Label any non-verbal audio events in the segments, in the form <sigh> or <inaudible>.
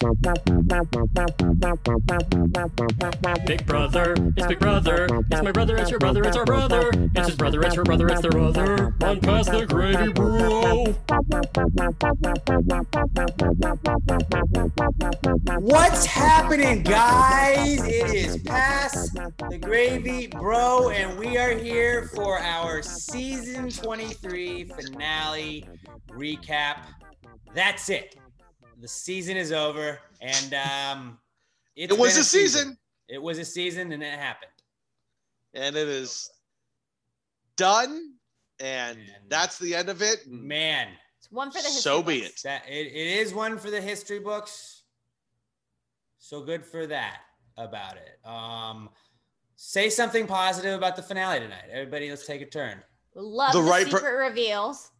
Big brother, it's big brother. It's my brother, it's your brother, it's our brother. It's his brother, it's her brother, it's their brother. Run past the gravy, bro. What's happening, guys? It is past the gravy, bro, and we are here for our season 23 finale recap. That's it. The season is over, and um, it's It was been a season. It was a season, and it happened. and it is done, and And- that's the end of it. Man, It's one for the history So be books. it. that it, it is one for the history books. So good for that about it. Um, say something positive about the finale tonight. Everybody, let's take a turn. Love The the, right per- secret reveals.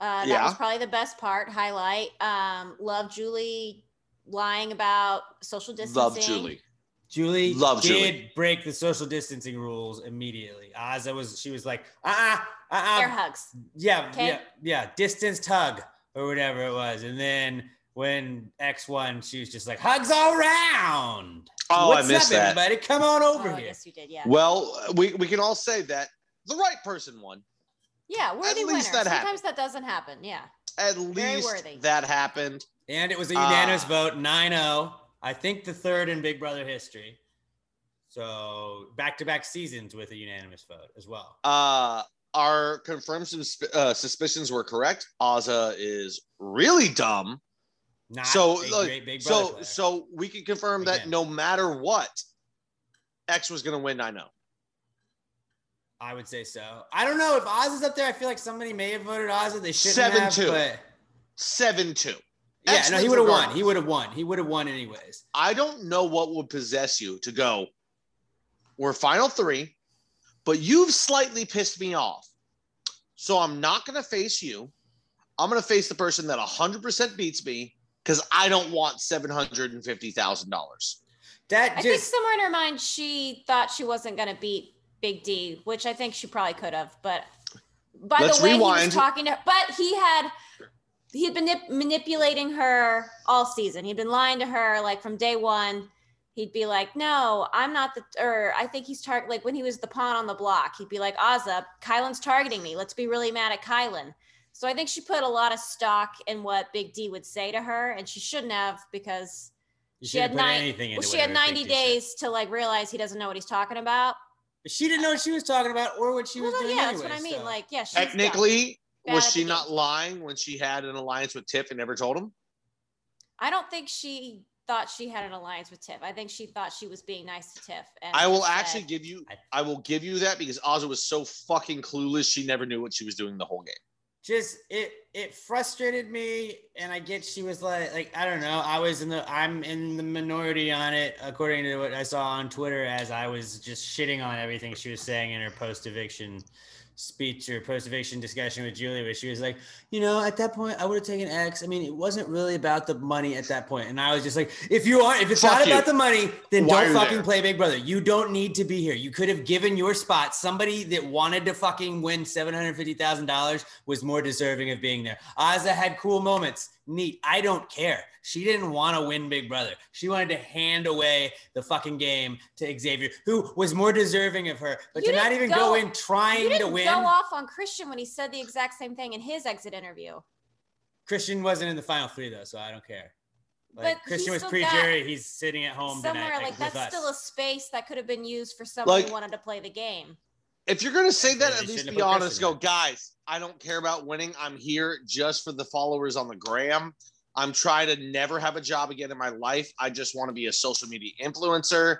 Uh, that Yeah. was probably the best part. Highlight. Um, love Julie lying about social distancing. Love Julie. Julie Love did Julie. break the social distancing rules immediately. Azah was she was like, uh uh uh Air hugs. yeah, Okay. yeah, yeah, distanced hug or whatever it was. And then when X won, she was just like, hugs all around. Oh, What's I missed up, that. everybody? Come on over Oh, here. yes, you did. Yeah. Well, we, we can all say that the right person won. Yeah. Worthy least winner. that Sometimes happened. that doesn't happen. Yeah. At Very least worthy. that happened. And it was a Ah. unanimous vote, 9-0. I think the third in Big Brother history. So back-to-back seasons with a unanimous vote as well. Uh, our confirmed sus- uh, suspicions were correct. Azah is really dumb. Not so, a like, great Big so, player. so we can confirm that no matter what, X was going to win. I know. I would say so. I don't know if Oz is up there. I feel like somebody may have voted Oz. They shouldn't Seven, have, two. but Seven two. yeah, X no, he would have won. He would have won. He would have won anyways. I don't know what would possess you to go. We're final three, but you've slightly pissed me off. So I'm not going to face you. I'm going to face the person that 100% beats me because I don't want $750,000. That I think somewhere in her mind she thought she wasn't going to beat Big D, which I think she probably could have. But by Let's the way he was talking to her, but he had he had been manip- manipulating her all season. He'd been lying to her like from day one. He'd be like, "No, I'm not the," or I think he's target like when he was the pawn on the block. He'd be like, "Azah, Kyland's targeting me. Let's be really mad at Kyland." So I think she put a lot of stock in what Big D would say to her, and she shouldn't have because she had nine. Well, she had 90 Big D said. days to like realize he doesn't know what he's talking about. But she didn't know what she was talking about or what she was Well, doing. yeah, that's what I mean. so- Like, yeah, she's. Technically, was she not lying when she had an alliance with Tiff and never told him? I don't think she thought she had an alliance with Tiff. I think she thought she was being nice to Tiff. And I will said- actually give you I will give you that because Azah was so fucking clueless she never knew what she was doing the whole game. Just it it frustrated me and i get she was like like i don't know i was in the i'm in the minority on it according to what i saw on twitter as i was just shitting on everything she was saying in her post eviction speech or post eviction discussion with julie where she was like you know at that point i would have taken x. I mean it wasn't really about the money at that point and i was just like if you are if it's Fuck not you. about the money then Why don't fucking there? play big brother. You don't need to be here. You could have given your spot. Somebody that wanted to fucking win $750000 was more deserving of being there. Azah had cool moments neat i don't care she didn't want to win big brother she wanted to hand away the fucking game to xavier who was more deserving of her but You to not didn't even go, go- in trying to didn't win go off on Christian when he said the exact same thing in his exit interview. christian wasn't in the final three though so i don't care like But christian was pre-jury he's sitting at home Somewhere tonight, like with that's us. still a space that could have been used for someone Like- who wanted to play the game. If you're gonna say that, They at least be honest. Go, guys. I don't care about winning. I'm here just for the followers on the gram. I'm trying to never have a job again in my life. I just want to be a social media influencer.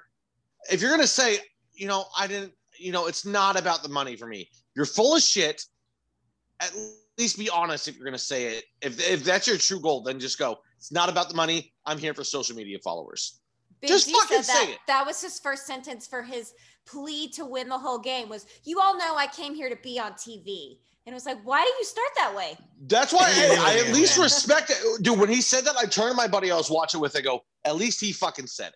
If you're gonna say, you know, I didn't, you know, it's not about the money for me. You're full of shit. At least be honest if you're gonna say it. If if that's your true goal, then just go. It's not about the money. I'm here for social media followers. Big Just D fucking said that. say it. That was his first sentence for his plea to win the whole game was, "You all know I came here to be on TV." And it was like, "Why do you start that way?" That's why I, I at <laughs> least respect it. Dude, when he said that, I turned to my buddy I was watching with. I go, at least he fucking said it.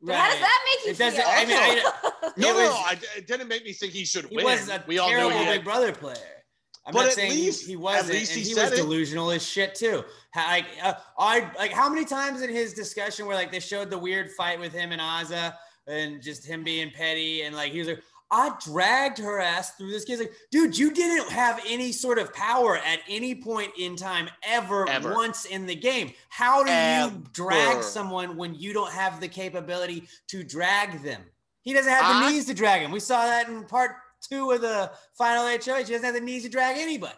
But How does that make you It doesn't. feel? I mean, I, <laughs> No, it no, was- no. I, it didn't make me think he should he win. was a we all know knew he Big had, Brother player. I'm But not at saying least- he, he at wasn't, least he he, was it. delusional as shit too. How, like, uh, I like how many times in his discussion where like they showed the weird fight with him and Azah and just him being petty and like he was like, I dragged her ass through this. Kid's like, dude, you didn't have any sort of power at any point in time ever, Ever. once in the game. How do Ever. you drag someone when you don't have the capability to drag them? He doesn't have the I- knees to drag him. We saw that in part two of the final HOH. He doesn't have the knees to drag anybody.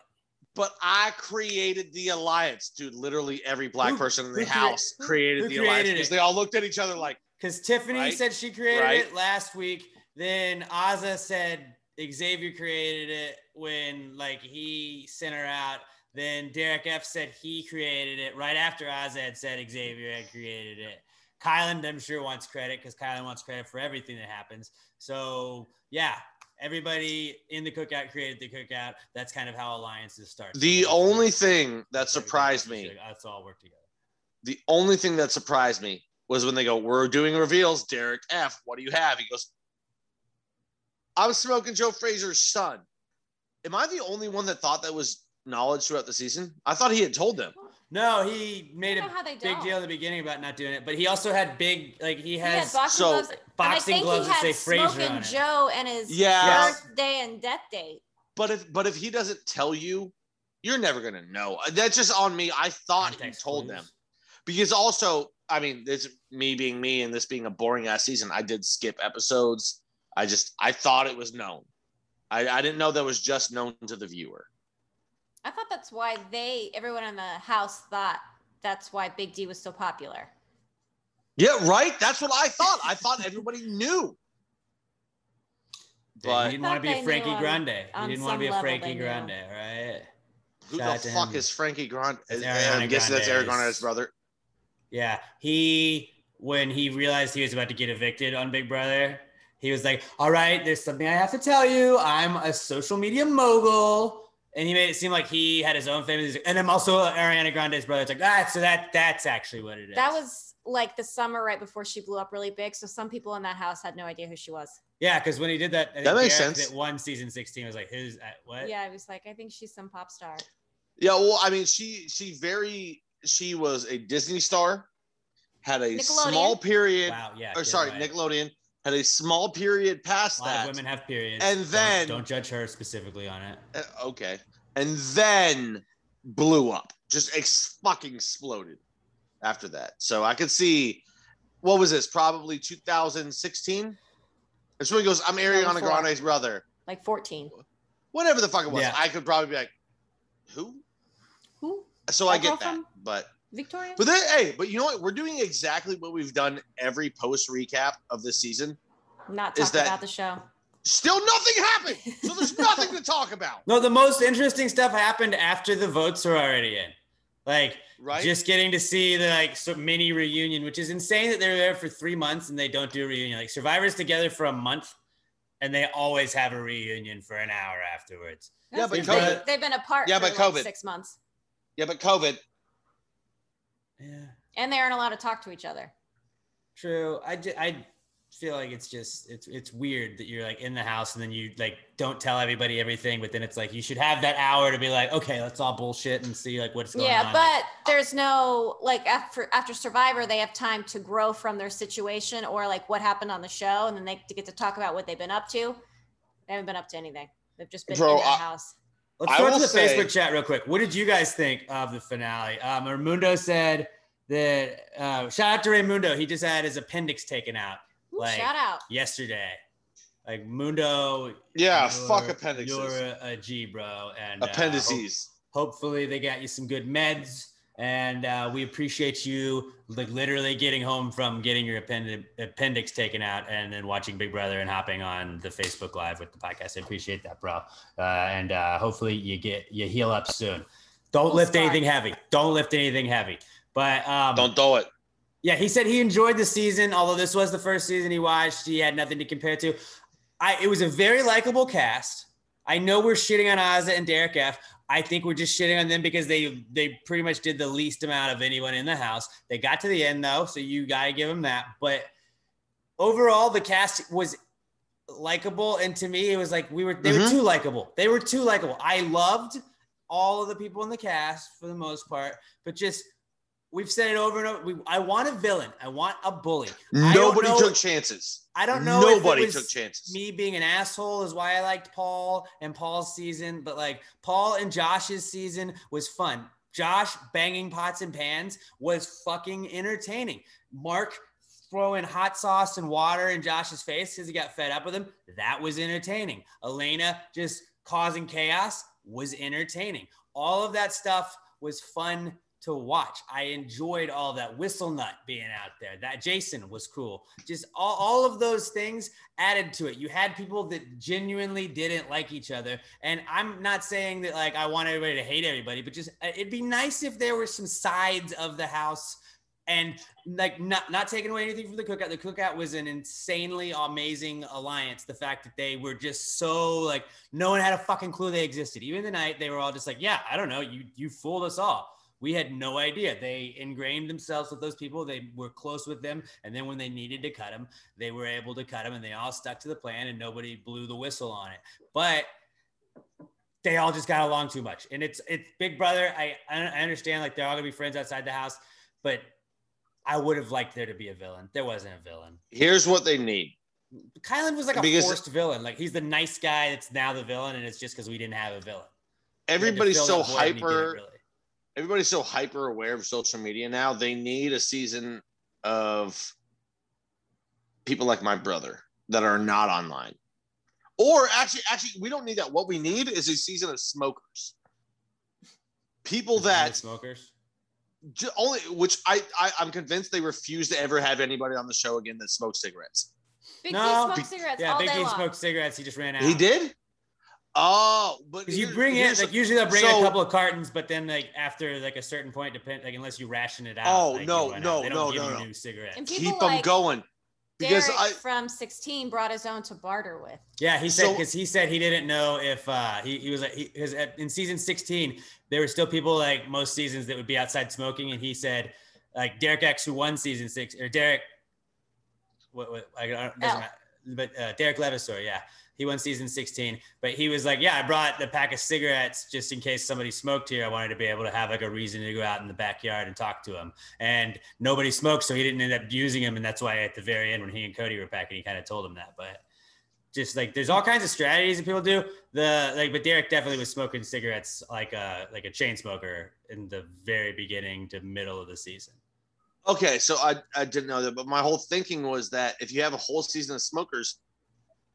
but I created the alliance, dude. Literally every black Who- person in the house created who the alliance because they all looked at each other like, Because Tiffany Right? said she created Right? it last week. Then Azah said Xavier created it when like he sent her out. Then Derek F said he created it right after Azah had said Xavier had created it. Kyland, I'm sure wants credit because Kyland wants credit for everything that happens. So yeah, everybody in the cookout created the cookout. That's kind of how alliances start. the only thing that surprised me, Let's all work together. the only thing that surprised me was when they go, We're doing reveals. Derek F, what do you have? He goes, I'm smoking Joe Frazier's son. Am I the only one that thought that was knowledge throughout the season? I thought he had told them. No, he made I a don't know how they big don't. deal at the beginning about not doing it, but he also had big like he He had has boxing so- gloves. and boxing I think gloves he that had say Frazier Smoking on it. Joe and his Yes. birthday and death date. But if but if he doesn't tell you, you're never gonna know. That's just on me. I thought context he told clues. them. Because also, I mean, this me being me and this being a boring ass season, I did skip episodes. I just I thought it was known. I, I didn't know that was just known to the viewer. I thought that's why they, everyone in the house thought that's why Big D was so popular. Yeah, right. That's what I thought. I thought everybody knew. But But he didn't want to be a Frankie knew on- Grande. He didn't want to be a Frankie. Grande, right? who Shout the fuck him. is Frankie Grande? It's I'm guessing that's Eric Grande's- Grande's brother. Yeah, he when he realized he was about to get evicted on Big Brother, he was like, "All right, there's something I have to tell you. I'm a social media mogul." And he made it seem like he had his own famous, and I'm also Ariana Grande's brother. It's like, ah, so that that's actually what it is. That was like the summer right before she blew up really big. So some people in that house had no idea who she was. yeah, because when he did that, I think That makes Derek sense. That one season 16 was like, who's uh, what? Yeah, I was like, I think she's some pop star. Yeah, well, I mean, she she very she was a Disney star, had a small period. Wow, yeah. or sorry, right. Nickelodeon had a small period past A lot that. of women have periods. And Don't- then- don't, judge her specifically on it. Uh, okay, and then blew up, just ex- fucking exploded after that. So I could see, what was this? Probably 2016. That's when he goes, "I'm Ariana Grande's brother." Like 14. Whatever the fuck it was, Yeah. I could probably be like, "Who?" Who? So I That girl get that, from- but Victoria? But then, hey, but you know what? We're doing exactly what we've done every post recap of this season. Not is talking that- about the show. Still nothing happened. So there's <laughs> nothing to talk about, No, the most interesting stuff happened after the votes were already in. Like, right? just getting to see the like so mini reunion, which is insane that they're there for three months and they don't do a reunion. Like Survivor's together for a month, and they always have a reunion for an hour afterwards. Yeah, but They've COVID- been- They've been apart Yeah, for but like COVID. six months. yeah, but COVID. Yeah, And they aren't allowed to talk to each other. true. I ju- I feel like it's just it's it's weird that you're like in the house and then you like don't tell everybody everything, but then it's like you should have that hour to be like, okay, let's all bullshit and see like what's going yeah, on. Yeah, but there's no like after after Survivor, they have time to grow from their situation or like what happened on the show, and then they get to talk about what they've been up to. They haven't been up to anything. They've just been Bro, in the house. Let's I start to the say- Facebook chat real quick. What did you guys think of the finale? Um, Raimundo said that uh, shout out to Raimundo. He just had his appendix taken out Ooh, like shout out. yesterday. Like Mundo. Yeah, you're- fuck appendixes. You're a, a G, bro. And uh, Appendices. hopefully they got you some good meds. And uh, we appreciate you like literally getting home from getting your append- appendix taken out and then watching Big Brother and hopping on the Facebook Live with the podcast. I appreciate that, bro. Uh, and uh, hopefully you get you heal up soon. Don't Cool lift start. anything heavy. Don't lift anything heavy. But um, Don't do it. Yeah, he said he enjoyed the season, although this was the first season he watched. He had nothing to compare to. I it was a very likable cast. I know we're shitting on Ozzy and Derek F. I think we're just shitting on them because they they pretty much did the least amount of anyone in the house. They got to the end though, so you gotta give them that. But overall, the cast was likable, and to me, it was like we were they were Mhm. too likable. They were too likable. I loved all of the people in the cast for the most part, but just we've said it over and over. We, I want a villain. I want a bully. Nobody know- took chances. I don't know. Nobody took chances. Me being an asshole is why I liked Paul and Paul's season, but like Paul and Josh's season was fun. Josh banging pots and pans was fucking entertaining. Mark throwing hot sauce and water in Josh's face because he got fed up with him. That was entertaining. Elena just causing chaos was entertaining. All of that stuff was fun to watch. I enjoyed all that. Whistle Nut being out there. That Jason was cool. Just all, all of those things added to it. You had people that genuinely didn't like each other. And I'm not saying that like I want everybody to hate everybody, but just uh, it'd be nice if there were some sides of the house and like not not taking away anything from the cookout. The cookout was an insanely amazing alliance. The fact that they were just so like no one had a fucking clue they existed. Even the night they were all just like, yeah, I don't know, you you fooled us all. We had no idea. They ingrained themselves with those people. They were close with them, and then when they needed to cut them, they were able to cut them, and they all stuck to the plan, and nobody blew the whistle on it. But they all just got along too much, and it's it's Big Brother. I I understand like they're all gonna be friends outside the house, but I would have liked there to be a villain. There wasn't a villain. Here's what they need. Kyland was like a Because- forced villain. Like he's the nice guy that's now the villain, and it's just because we didn't have a villain. We had to Everybody's so that void, and he didn't hyper. really. Everybody's so hyper aware of social media now. They need a season of people like my brother that are not online. Or actually, actually, we don't need that. What we need is a season of smokers. People The that smokers. only, which I, I I'm convinced they refuse to ever have anybody on the show again that smokes cigarettes. Big No. D smokes cigarettes Yeah, all Big day D long. smoked cigarettes. He just ran out. He did. Oh, but Because you bring in like usually they'll bring in so- a couple of cartons, but then like after like a certain point, depend like unless you ration it out. Oh, like, no, no, they don't no, give no, you no. new cigarettes. And people keep them like going because Derek I from 16 brought his own to barter with. Yeah, he said So- because he said he didn't know if uh, he, he was like he because in season 16 there were still people like most seasons that would be outside smoking, and he said like Derek X who won season six or Derek, what what I, I don't, doesn't matter, but uh, Derrick Levasseur, yeah, he won season 16, but he was like, yeah, I brought the pack of cigarettes just in case somebody smoked here. I wanted to be able to have like a reason to go out in the backyard and talk to him, and nobody smoked, so he didn't end up using them, and that's why at the very end when he and Cody were packing, he kind of told him that, but just like there's all kinds of strategies that people do. The like, but Derek definitely was smoking cigarettes like a like a chain smoker in the very beginning to middle of the season. Okay, so I, I didn't know that, but my whole thinking was that if you have a whole season of smokers,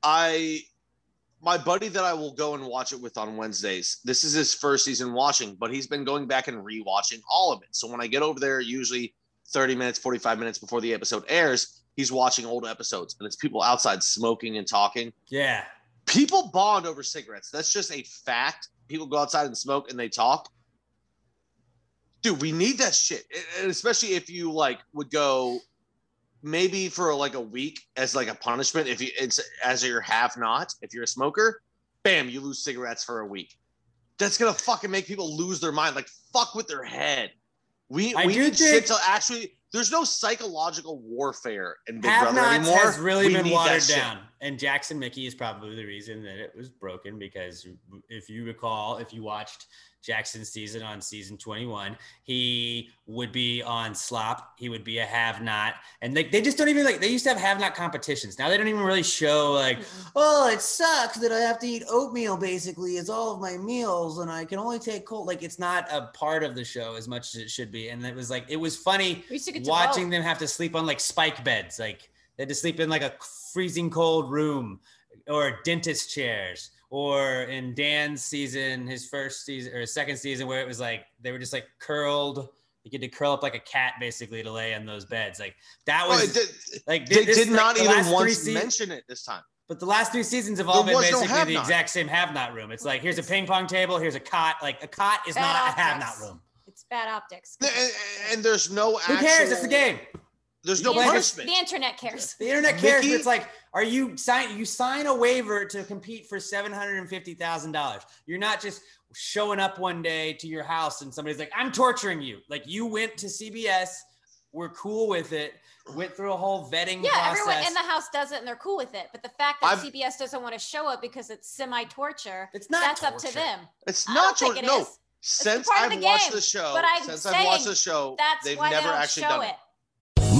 I my buddy that I will go and watch it with on Wednesdays, this is his first season watching, but he's been going back and rewatching all of it. So when I get over there, usually 30 minutes, 45 minutes before the episode airs, he's watching old episodes and it's people outside smoking and talking. Yeah, People bond over cigarettes. That's just a fact. People go outside and smoke and they talk. Dude, we need that shit. And especially if you like would go maybe for like a week as like a punishment if you it's as your have not if you're a smoker bam you lose cigarettes for a week. That's gonna fucking make people lose their mind like fuck with their head. We I we need shit to actually there's no psychological warfare in big have brother anymore has really We been watered down, and Jackson Michie is probably the reason that it was broken because if you recall, if you watched Jackson's season on season 21, he would be on slop. He would be a have not. And like they just don't even like they used to have have not competitions. Now they don't even really show like, oh, it sucks that I have to eat oatmeal basically. It's all of my meals and I can only take cold. Like it's not a part of the show as much as it should be. And it was like it was funny We used to get to watching them have to sleep on like spike beds. Like they had to sleep in like a freezing cold room or dentist chairs or in Dan's season, his first season or his second season, where it was like they were just like curled. You get to curl up like a cat basically to lay on those beds. Like that was it did, like they this- did like, not the even once seasons- mention it this time But the last three seasons have all There been was no basically the have-not. exact same have-not room. It's like here's a ping pong table, here's a cot. Like a cot is Bad not a have-not room. It's bad optics. And, and there's no Who actual, cares? It's the game. There's no the, inter- punishment. the internet cares. The internet cares, Mickey- it's like, are you sign you sign a waiver to compete for seven hundred and fifty thousand dollars? You're not just showing up one day to your house and somebody's like, I'm torturing you. Like you went to CBS, we're cool with it, went through a whole vetting Yeah, process. everyone in the house does it and they're cool with it. But the fact that I've- CBS doesn't want to show it because it's semi-torture, It's not that's up to them. It's not don't it no. is. Since I've the watched game, the show, but I'm since I've watched the show, That's they've why never they don't actually show done it. it.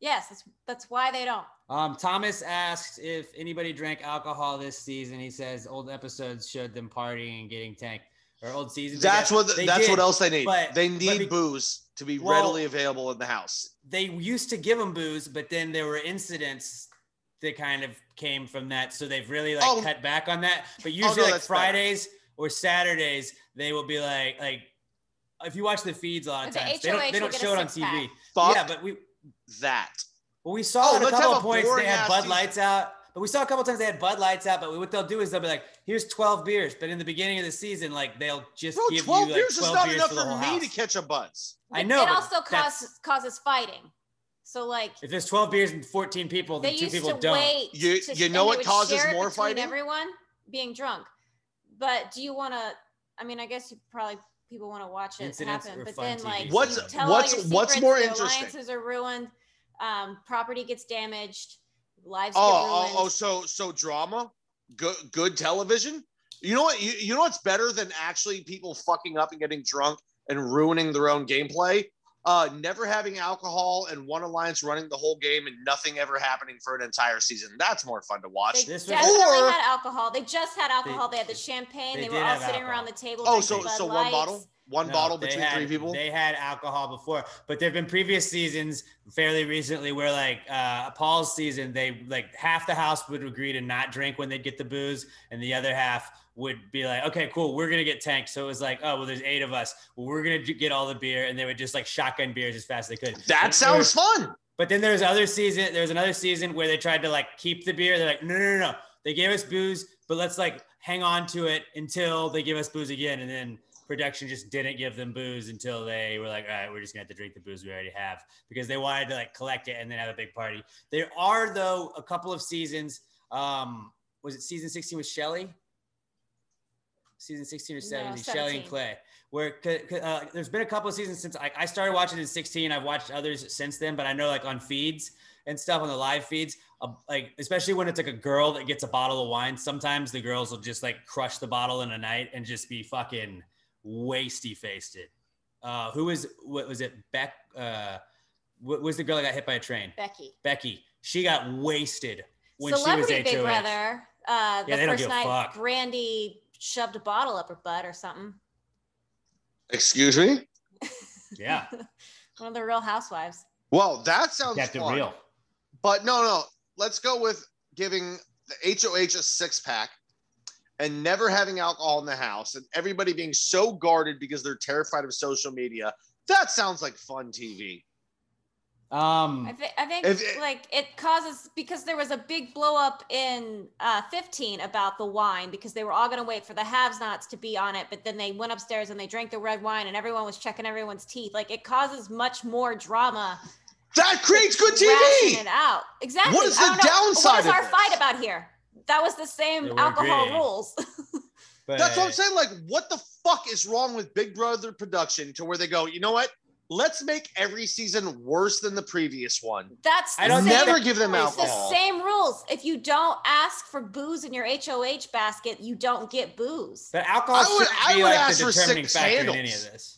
Yes, that's, that's why they don't. Um, Thomas asks if anybody drank alcohol this season. He says old episodes showed them partying and getting tanked, or old seasons. That's what They that's did, what else they need. but- they but need be- booze to be Well- readily available in the house. They used to give them booze, but then there were incidents that kind of came from that. So they've really like Oh. cut back on that. But Oh, usually no, like that's better. Fridays or Saturdays, they will be like like if you watch the feeds a lot of The times, they don't, they don't show it on. TV. Fuck Yeah, but we that. Well, we saw Oh, at a couple of points they had ass Bud season. Lights out, but we saw a couple times they had Bud Lights out. But what they'll do is they'll be like, "Here's 12 beers," but in the beginning of the season, like they'll just Bro, give 12 you like beers 12 is not beers enough for for me house. to catch a buzz. I know. It also causes causes fighting. So like if there's 12 beers and 14 people, they then two used people to don't. wait. You- to, you know they what causes more fighting? Everyone being drunk. But do you want to? I mean, I guess you probably people want to watch it Incidents happen. But then TV? like What's- you tell what's- all your what's more interesting? Alliances are ruined. Um, property gets damaged. Lives Oh, get oh, ruined. oh, so so drama, good good television. You know what? You, you know what's better than actually people fucking up and getting drunk and ruining their own gameplay? Uh, never having alcohol and one alliance running the whole game and nothing ever happening for an entire season. That's more fun to watch. They This definitely Or- had alcohol. They just had alcohol. They, had the champagne. they They, were all sitting alcohol. around the table. oh, so so one Lights. bottle, one No, bottle between had- three people. They had alcohol before, but there have been previous seasons, fairly recently, where like uh, Paul's season, they like half the house would agree to not drink when they'd get the booze, and the other half would be like, "Okay, cool, we're gonna get tanked." So it was like, "Oh, well, there's eight of us. Well, we're gonna get all the beer," and they would just like shotgun beers as fast as they could. that And sounds fun. But then there's other season. There's another season where they tried to like keep the beer. They're like, no, no, no, no. They gave us booze, but let's like hang on to it until they give us booze again. And then production just didn't give them booze until they were like, all right, we're just gonna have to drink the booze we already have because they wanted to like collect it and then have a big party. There are though a couple of seasons. Um, was it season 16 with Shelli? Season 16 or 17, Shelli and Clay where uh, there's been a couple of seasons since I, I started watching in 16 i've watched others since then but i know like on feeds and stuff on the live feeds uh, like especially when it's like a girl that gets a bottle of wine sometimes the girls will just like crush the bottle in a night and just be fucking wasty faced it uh who was what was it beck uh what was the girl that got hit by a train Becky. becky she got wasted when Celebrity she was Big HOH. Brother. Uh, the Yeah, they don't first night, fuck. Brandi shoved a bottle up her butt or something. Excuse me. <laughs> yeah <laughs> One of the Real Housewives. Well, that sounds got the fun. real But no, no. Let's go with giving the HOH a six pack and never having alcohol in the house and everybody being so guarded because they're terrified of social media. That sounds like fun TV. Um I, th- I think it- like it causes because there was a big blow up in uh, 15 about the wine because they were all going to wait for the haves nots to be on it, but then they went upstairs and they drank the red wine and everyone was checking everyone's teeth. Like it causes much more drama. That creates good ration TV. it out exactly. What is I the downside What is of our this? fight about here? That was the same Yeah, alcohol agreeing. rules. <laughs> but That's what I'm saying. Like, what the fuck is wrong with Big Brother production to where they go, you know what? Let's make every season worse than the previous one. That's the I don't same Never that- give them It's the alcohol. same rules. If you don't ask for booze in your HOH basket, you don't get booze. But alcohol I would- shouldn't I be would like ask the for determining six factor in handles. any of this.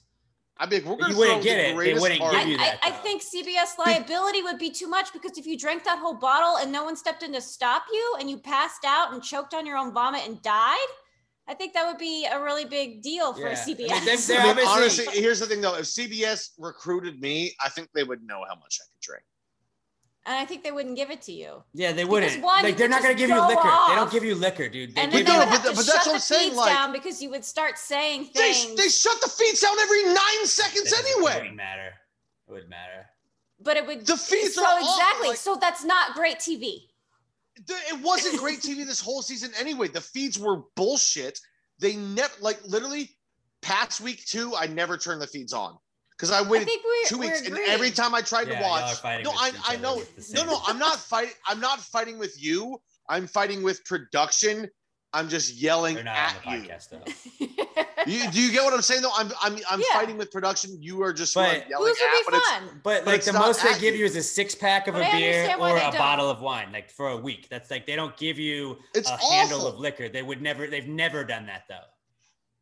I'd be like, we're gonna You wouldn't get the it. They wouldn't give you that, I, I though. think CBS liability would be too much because if you drank that whole bottle and no one stepped in to stop you and you passed out and choked on your own vomit and died, I think that would be a really big deal for Yeah. I CBS. mean, they're- I they're mean, honestly, here's the thing though. If CBS recruited me, I think they would know how much I could drink. and I think they wouldn't give it to you. Yeah, they wouldn't. one, like they're not gonna give you go liquor. They don't give you liquor, dude. They And give then they you would but have th- to but that's shut what the I'm saying, feeds like- down because you would start saying They, things. they shut the feeds down every nine seconds It doesn't- It wouldn't matter. It wouldn't matter. but it would The feeds so are awful, exactly. like- so that's not great TV. The- It wasn't great TV this whole season anyway. The feeds were bullshit. They never, like, literally, past week two, I never turned the feeds on because I I waited think we're, two we're weeks, and every time I tried Yeah, to watch, no, I, I know, no, no, I'm not fighting. I'm not fighting with you. I'm fighting with production. I'm just yelling not at on the you. podcast though. <laughs> you. Do you get what I'm saying? Though I'm, I'm, I'm Yeah. fighting with production. You are just But- like yelling Booze at, would but be it's fun. But But like it's the most they give you. you is a six pack of But a I beer or a don't. bottle of wine, like for a week. That's like they don't give you It's a handle of liquor. They would never. They've never done that though.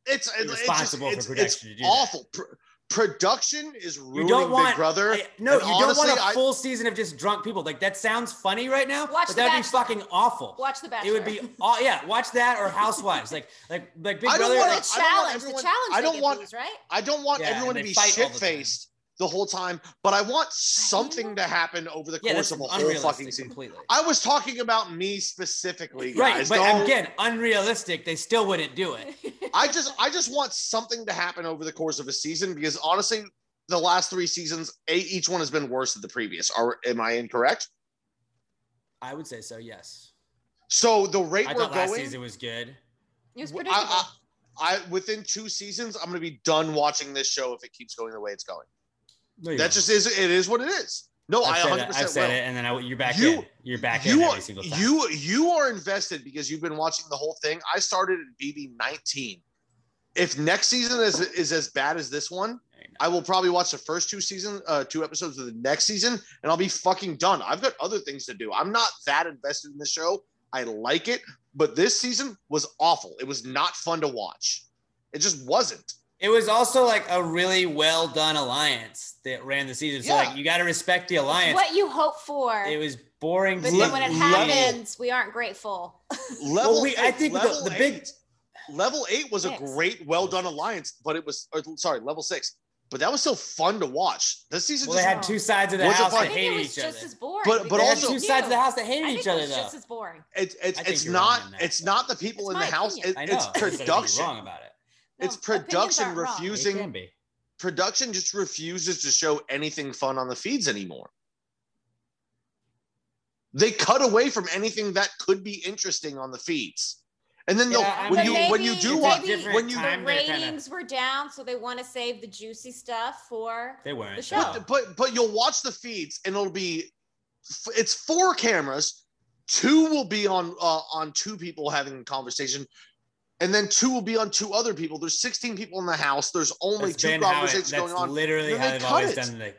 it's, it's responsible for production it's to do that. awful. Pr- production is You ruining don't want Big Brother. I- no, And you honestly, don't want a full season of just drunk people. Like that sounds funny right now, Watch but that'd be fucking awful. Watch The It would be all yeah. Watch that or Housewives. like like like Big I don't Brother. wanna- like, the I don't want challenge, everyone- the challenge. I don't want- these, right? I don't want Yeah, everyone to be shit the faced the whole time, but I want something to happen over the yeah, course of a whole unrealistic fucking season. completely. I was talking about me specifically, guys. Right, guys. but Don't- again, unrealistic. They still wouldn't do it. <laughs> I just I just want something to happen over the course of a season because honestly, the last three seasons, a, each one has been worse than the previous. Are am I incorrect? I would say so. Yes. So the rate I we're thought last season was good. It was I, predictable. I, I within two seasons, I'm gonna be done watching this show if it keeps going the way it's going. No, That won't. just is it is what it is. No, I I've said, 100 it, percent I've said will. it, and then I, you're back You- in. You're back you in are, every single time. you you are invested because you've been watching the whole thing. I started in BB 19. If next season is is as bad as this one, I will probably watch the first two season, uh, two episodes of the next season, and I'll be fucking done. I've got other things to do. I'm not that invested in the show. I like it, but this season was awful. It was not fun to watch. It just wasn't. It was also like a really well done alliance that ran the season. So Yeah. like you got to respect the alliance. what you hope for. It was boring. but then when it level- happens, we aren't grateful. Level Well, we- I eight- think the- level the big- eight- level eight was a great, well done alliance, but it was or, sorry, level six, but that was still fun to watch. This season well, they just had two sides of the What's it house fun? I that it hated was each just other. as boring. But- but also- two sides of the house that I hated each other though. just as boring. it's it's it's not wrong in that. it's not the people It's in the my house. It, I know. it's I I production. wrong about it. It's production aren't. It refusing production just refuses to show anything fun on the feeds anymore. They cut away from anything that could be interesting on the feeds. And then Yeah, when mean, you when you do it's watch when you. The ratings were down, so they want to save the juicy stuff for. They weren't. The show. but, but but you'll watch the feeds and it'll be it's four cameras two will be on uh, on two people having a conversation and then two will be on two other people there's 16 people in the house there's only That's two how it, that's going on literally how they they've always it. done the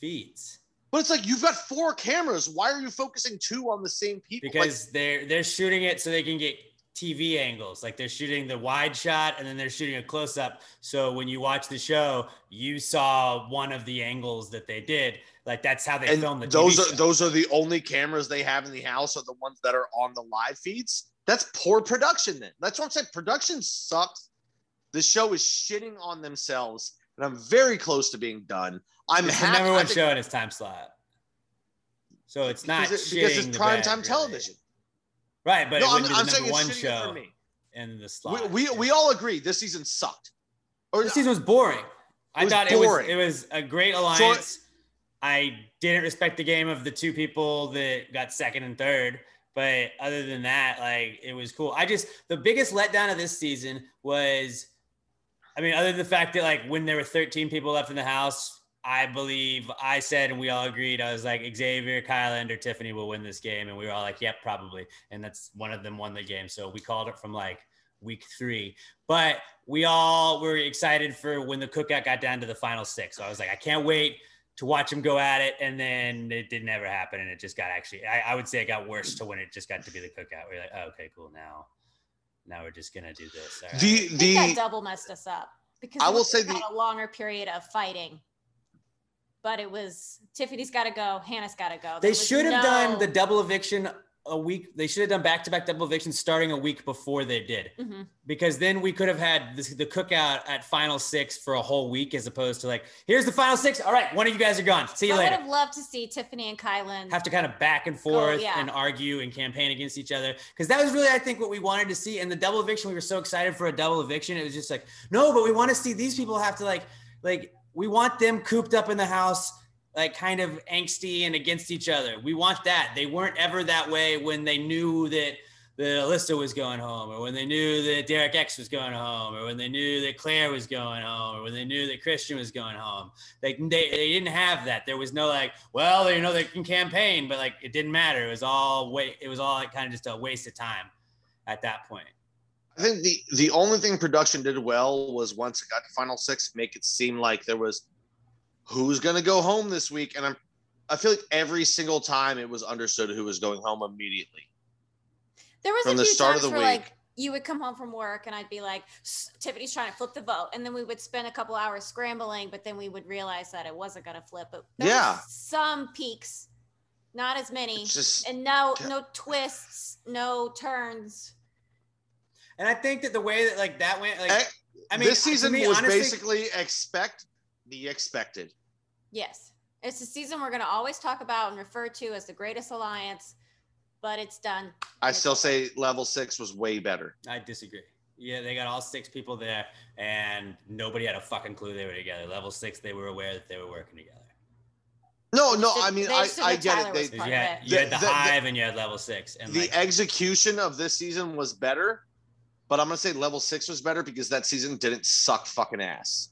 feeds. but it's like you've got four cameras why are you focusing two on the same people Like, because they're they're shooting it so they can get TV angles. Like they're shooting the wide shot and then they're shooting a close up. So when you watch the show, you saw one of the angles that they did. Like that's how they filmed the those TV are show. those are the only cameras they have in the house are the ones that are on the live feeds that's poor production then that's what i'm saying production sucks the show is shitting on themselves and i'm very close to being done i'm it's the number one think- show in its time slot. So it's not because, it- because it's prime bed, time really. television right? But no it i'm, I'm the saying one show for me in the slot. we, we all agree this season sucked or This season was boring. I was thought boring. it was it was a great alliance. I didn't respect the game of the two people that got second and third, but other than that, like it was cool. I just the biggest letdown of this season was, I mean, other than the fact that like when there were 13 people left in the house, I believe I said and we all agreed. I was like Xavier, Kyland, or Tiffany will win this game, and we were all like, "Yep, probably." And that's one of them won the game, so we called it from like week three. But we all were excited for when the cookout got down to the final six. So I was like, I can't wait to watch them go at it. And then it didn't ever happen. And it just got actually, I, I would say it got worse to when it just got to be the cookout. We're like, oh, okay, cool. Now, now we're just going to do this. All right. the I think that the double messed us up because I will say about the- a longer period of fighting. But it was Tiffany's got to go, Hannah's got to go. There They should have done the double eviction a week. They should have done back to back double evictions starting a week before they did. Mhm. because then we could have had this, the cookout at final six for a whole week as opposed to like here's the final six all right one of you guys are gone see you later. I would have loved to see Tiffany and Kyland. have to kind of back and forth yeah. and argue and campaign against each other because that was really i think what we wanted to see and the double eviction we were so excited for a double eviction it was just like no but we want to see these people have to like like we want them cooped up in the house like kind of angsty and against each other we want that they weren't ever that way when they knew that that Alyssa was going home, or when they knew that Derek X was going home, or when they knew that Claire was going home, or when they knew that Christian was going home. Like they, they didn't have that. There was no like, well, you know, they can campaign, but like it didn't matter. It was all wait. It was all like kind of just a waste of time at that point. I think the the only thing production did well was once it got to final six, make it seem like there was who's gonna go home this week, and I'm I feel like every single time it was understood who was going home immediately. There was From a the few start of times the where week. like you would come home from work and I'd be like, Tiffany's trying to flip the vote, and then we would spend a couple hours scrambling, but then we would realize that it wasn't going to flip. But there Yeah. some peaks, not as many, It's just and no no twists, no turns. And I think that the way that like that went, like Eh, I mean, this season me, was honestly- basically expect the expected. Yes, it's a season we're going to always talk about and refer to as the greatest alliance, but it's done. I It's still over. say level six was way better. I disagree. Yeah, they got all six people there, and nobody had a fucking clue they were together. Level six, they were aware that they were working together. No, no, I mean I, I get Tyler it. was They, You had, it. you had the, The- the- the- hive and you had level six, and the like, execution of this season was better, but I'm gonna say level six was better because that season didn't suck fucking ass.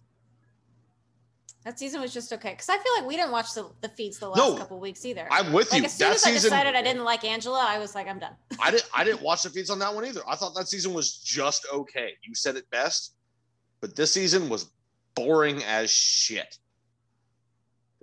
That season was just okay because I feel like we didn't watch the, the feeds the last No, couple weeks either. I'm with like you. as soon That as I season, decided I didn't like Angela, I was like, I'm done. I didn't I didn't <laughs> watch the feeds on that one either. I thought that season was just okay. You said it best, but this season was boring as shit.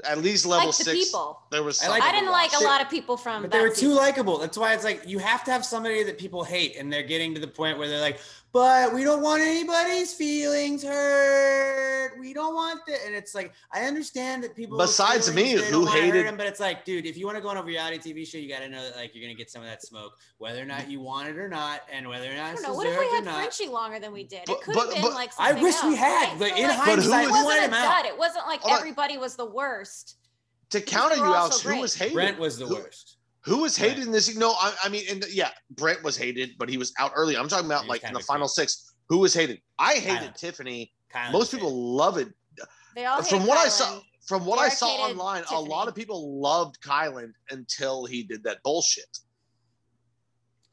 At least level like the six, people. there was. I like- I didn't like a lot of people from. but that they were too likable. That's why it's like you have to have somebody that people hate, and they're getting to the point where they're like, "But we don't want anybody's feelings hurt. We don't want that." And it's like I understand that people. Besides me, who don't wanna hurt hated- him, but it's like, dude, if you want to go on a reality TV show, you got to know that like you're gonna get some of that smoke, whether or not you want it or not, and whether or not I it's don't know. What if we had not. Frenchie longer than we did? But- it could but- have been but- like. I something wish we had, right? but So, in like, hindsight, who it was- we wanted wasn't a him out. dud. It wasn't like everybody was the worst. to counter they you all out, who was great. hated? Brent was the Who- worst. Who was hated in this? No, I, I mean, and yeah, Brent was hated, but he was out early. I'm talking about He like in the final creep. six. Who was hated? I hated Kyland. Tiffany. Kyland Most people hated. love it. They all From hate what I saw, from what I saw hated online, a lot of people loved Kyland until he did that bullshit.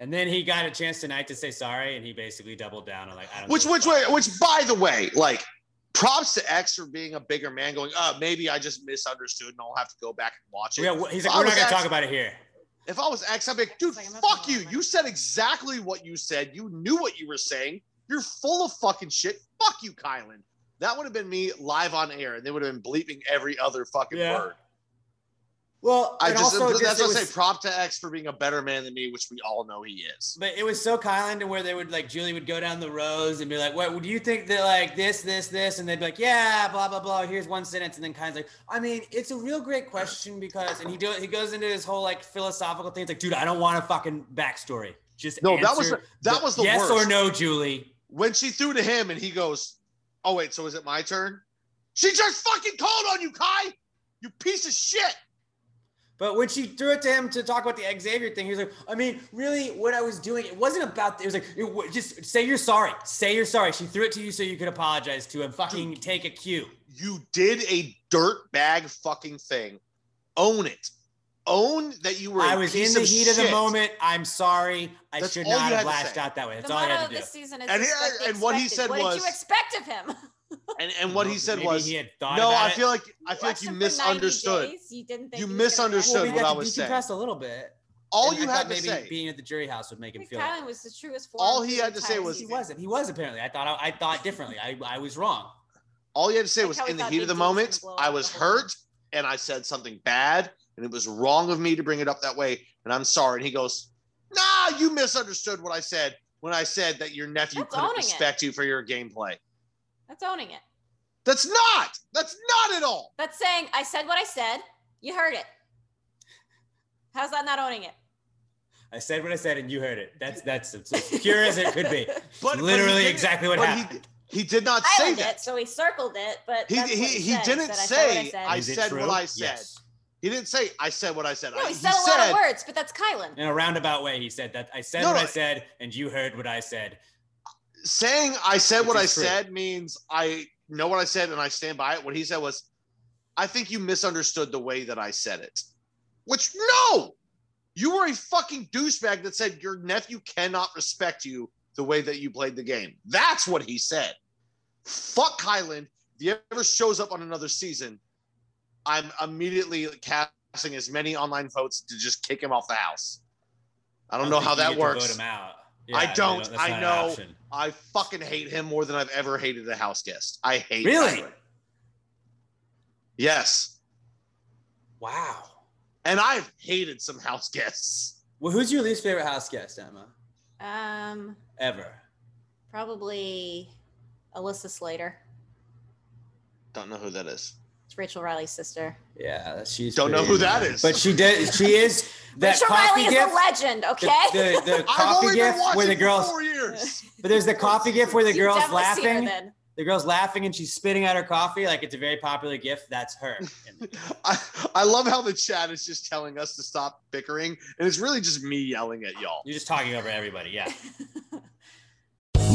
And then he got a chance tonight to say sorry, and he basically doubled down on like, I don't. Which, give which way? Which, by the way, like, props to X for being a bigger man. Going, uh, maybe I just misunderstood, and I'll have to go back and watch it. Yeah, he's like, I we're not gonna X- talk about it here. If I was X, I'd be like, dude, like, fuck you. lie. You said exactly what you said. You knew what you were saying. You're full of fucking shit. Fuck you, Kyland. That would have been me live on air, and they would have been bleeping every other fucking Yeah. word. Well, I just, also that's just, what I say. Prop to X for being a better man than me, which we all know he is. But it was so Kyland to where they would like Julie would go down the rows and be like, "What do you think that like this, this, this?" And they'd be like, "Yeah, blah blah blah." Here's one sentence, and then Kyland's like, "I mean, it's a real great question because," and he do he goes into his whole like philosophical thing. It's like, dude, I don't want a fucking backstory. Just No, that was the- that was the yes worst. or no, Julie. When she threw to him, and he goes, "Oh wait, so is it my turn?" She just fucking called on you, Kai. You piece of shit. But when she threw it to him to talk about the Xavier thing, he was like, I mean, really, what I was doing, it wasn't about, it was like, it, just say you're sorry. Say you're sorry. She threw it to you so you could apologize to him. Fucking take a cue. You did a dirt bag fucking thing. Own it. Own that you were. a I was in piece the heat of the moment. I'm sorry. I That's should all you not have lashed out that way. That's the all I had of to do. this season is And he- respect and what he said what was- did you expect of him? <laughs> And and what he said Maybe was, he had thought "No, about I it. feel like I feel like you him for 90 misunderstood. days, You didn't think You he was gonna misunderstood Well, react. what I was saying. decompress a little bit. All And you I had to maybe say, being at the jury house would make him feel. Kyland was the truest form. All he had to say was- He wasn't. He was apparently. I thought I, I thought differently. I, I was wrong. all you had to say Like was, in the heat of the D was gonna moment, I was hurt and I said something bad, and it was wrong of me to bring it up that way, and I'm sorry." And he goes, "Nah, you misunderstood what I said when I said that your nephew That's couldn't owning it. respect you for your gameplay." That's owning it. That's not. That's not at all. That's saying I said what I said. You heard it. How's that not owning it? I said what I said, and you heard it. That's that's as pure as it could be. <laughs> But- but literally he didn't- exactly what but happened. He, he did not I say that. it, so he circled it. But He that's he, he, didn't said, I said what I say said. I said what I said. Yes. He didn't say I said what I said. No, I, he said a lot of words, but that's Kyland. In a roundabout way, he said that I said No, what no. I said, and you heard what I said. Saying I said Which what I true. said means I know what I said and I stand by it. What he said was, I think you misunderstood the way that I said it. Which no, you were a fucking douchebag that said your nephew cannot respect you the way that you played the game. That's what he said. Fuck Kyland. If he ever shows up on another season, I'm immediately casting as many online votes to just kick him off the house. I don't, know how that works. Vote him out. I don't. that's I not an know. I fucking hate him more than I've ever hated a house guest. I hate him. Really? Kyland. Yes. Wow. And I've hated some house guests. Well, who's your least favorite house guest, Emma? Um, Ever? probably Elissa Slater. Don't know who that is. It's Rachel Reilly's sister. Yeah, she's. Don't know who that annoying. But she did. She is <laughs> that Rachel coffee Reilly is gift. a legend. Okay. The, the, the <laughs> I've coffee only gift watching where the girls. four years. But there's the <laughs> coffee gift where the You've girl's definitely seen her laughing. then. The girl's laughing and she's spitting out her coffee like it's a very popular gift. That's her. I, I love how the chat is just telling us to stop bickering, and it's really just me yelling at y'all. You're just talking over everybody. Yeah.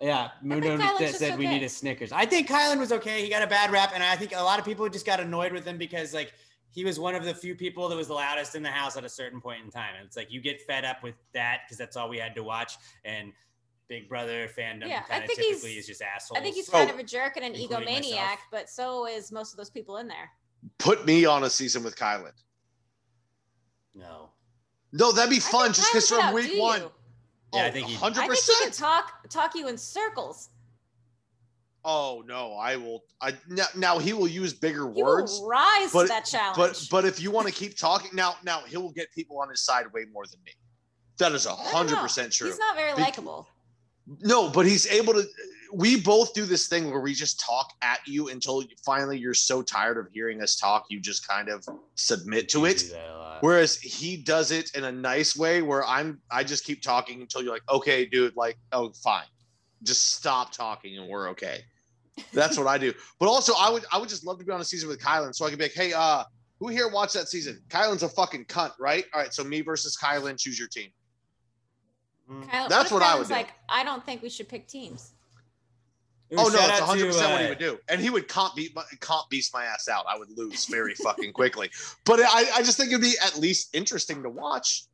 Yeah, Mundo Kyland's said, just said we okay. need a Snickers. I think Kyland was okay. He got a bad rap, and I think a lot of people just got annoyed with him because like he was one of the few people that was the loudest in the house at a certain point in time. And it's like you get fed up with that because that's all we had to watch. And Big Brother fandom Yeah, I kind of think he's- typically is just assholes. I think he's Oh. kind of a jerk and an egomaniac, myself. but so is most of those people in there. Put me on a season with Kyland. no. No, that'd be fun just Kyland because could from week one. you. Yeah, I Oh, think he- hundred I think he can percent. talk talk you in circles. Oh no, I will. I now, now he will use bigger He words. will rise but- to that challenge. But but if you want to keep talking now, now he will get people on his side way more than me. That is a I don't hundred percent true. He's not very likable. No, but he's able to. We both do this thing where we just talk at you until finally you're so tired of hearing us talk, you just kind of submit to it. do that a lot. Whereas he does it in a nice way where I'm I just keep talking until you're like, okay, dude, like, oh, fine. Just stop talking and we're okay. That's what I do. But also I would I would just love to be on a season with Kyland so I could be like, hey, uh, who here watched that season? Kyland's a fucking cunt, right? All right, so me versus Kyland, choose your team. Kyle, That's if what I would Kyland's do. Like, I don't think we should pick teams. Oh no, Shout it's 100 to, percent what he uh, would do, and he would comp beat my, comp beast my ass out. I would lose very fucking quickly, but I, I just think it'd be at least interesting to watch.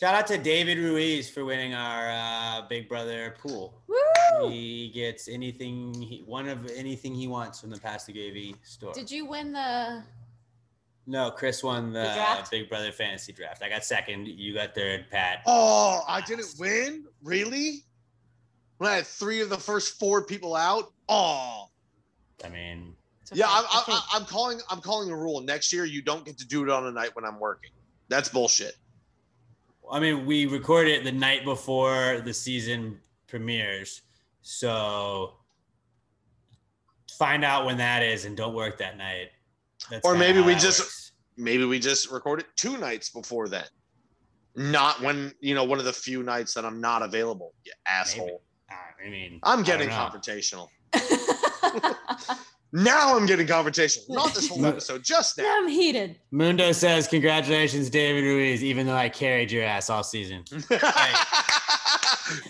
Shout out to David Ruiz for winning our uh, Big Brother pool. Woo! He gets anything, he, one of anything he wants from the Pass the Gravy store. Did you win the? no, Chris won the, The draft? Big Brother fantasy draft. I got second. You got third. Pat. Oh, I didn't win, really? When I had three of the first four people out. Oh, I mean, It's okay. yeah. I'm, I I'm, think- I'm calling. I'm calling a rule. Next year, you don't get to do it on a night when I'm working. That's bullshit. I mean, we record it the night before the season premieres, so find out when that is and don't work that night. That's Or maybe we just- works. Maybe we just record it two nights before then, not when you know one of the few nights that I'm not available. You asshole. I mean, I'm getting confrontational. <laughs> Now I'm getting confrontational. Not this whole episode, just now. I'm heated. Mundo says, "Congratulations, David Ruiz. Even though I carried your ass all season." <laughs>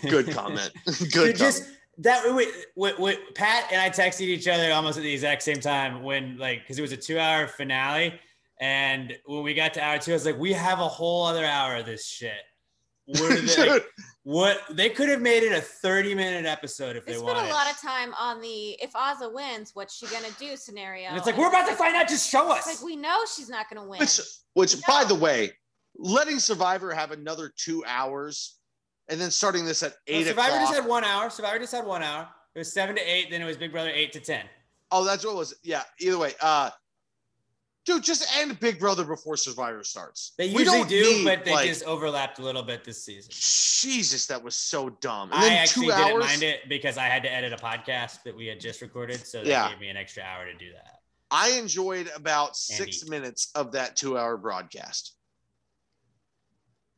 Good comment. <laughs> Good Dude, comment. just that wait, wait, wait, Pat and I texted each other almost at the exact same time when like because it was a two-hour finale, and when we got to hour two, I was like, "We have a whole other hour of this shit." What, are they, like, what they could have made it a 30 minute episode if They they spent wanted. a lot of time on the if Azah wins, what's she gonna do scenario. and it's like we're about to find out. Just show us. like we know she's not gonna win. Which, which No. by the way, letting Survivor have another two hours and then starting this at No, eight Survivor o'clock. just had one hour. Survivor just had one hour. It was seven to eight. Then it was Big Brother eight to ten. oh, that's what it was. Yeah. Either way, uh, dude, just end Big Brother before Survivor starts. They We usually don't do, need, but they like- just overlapped a little bit this season. Jesus, that was so dumb. I actually two didn't hours. mind it because I had to edit a podcast that we had just recorded, so they Yeah. gave me an extra hour to do that. I enjoyed about six Andy. minutes of that two-hour broadcast.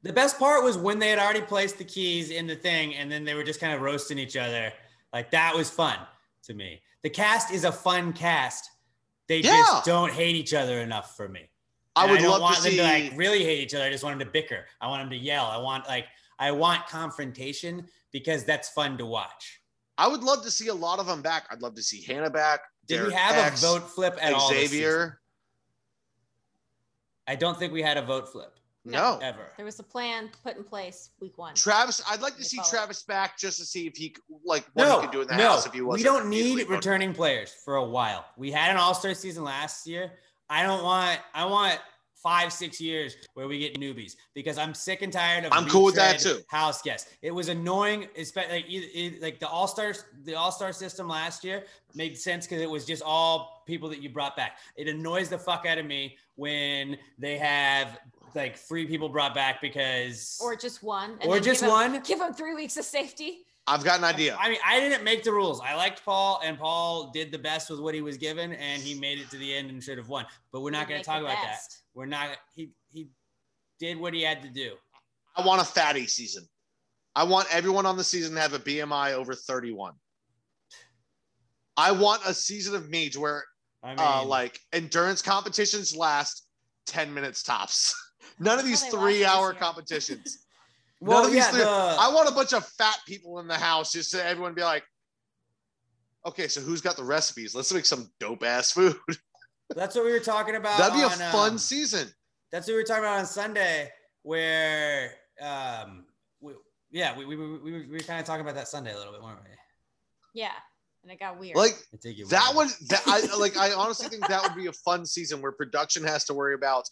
The best part was when they had already placed the keys in the thing, and then they were just kind of roasting each other. Like that was fun to me. The cast is a fun cast. They Yeah. just don't hate each other enough for me. I And would don't love want to them see. to like really hate each other. I just want them to bicker. I want them to yell. I want like I want confrontation because that's fun to watch. I would love to see a lot of them back. I'd love to see Hannah back. Did we have X, a vote flip at all? Xavier. I don't think we had a vote flip No. ever. there was a plan put in place week one. Travis, I'd like to see follow. Travis back just to see if he like what No, he could do in the no, house if he was. we don't need returning players for a while. We had an All Star season last year. I don't want. I want five, six years where we get newbies because I'm sick and tired of. I'm cool with that too. House guests. It was annoying, especially like, it- it- like the All Stars. The All Star system last year made sense because it was just all people that you brought back. It annoys the fuck out of me when they have like three people brought back because or just one. Or just give 'em- one? Give them three weeks of safety. I've got an idea. I mean, I didn't make the rules. I liked Paul, and Paul did the best with what he was given, and he made it to the end and should have won. But we're not going to talk the about that. We're not. He he did what he had to do. I want a fatty season. I want everyone on the season to have a BMI over 31. I want a season of me to where I mean, uh, like endurance competitions last 10 minutes tops. <laughs> None of these how they lost three this hour year. competitions. well, <laughs> None of these yeah, three- the, I want a bunch of fat people in the house just so everyone be like, okay, so who's got the recipes? Let's make some dope ass food. <laughs> that's what we were talking about. That'd be a fun um, season. That's what we were talking about on Sunday, where um, we, yeah, we we, we, we, were- we kind of talking about that Sunday a little bit, weren't we? Yeah, and it got weird. Like I think you that were. would that I like I <laughs> honestly think that would be a fun season where production has to worry about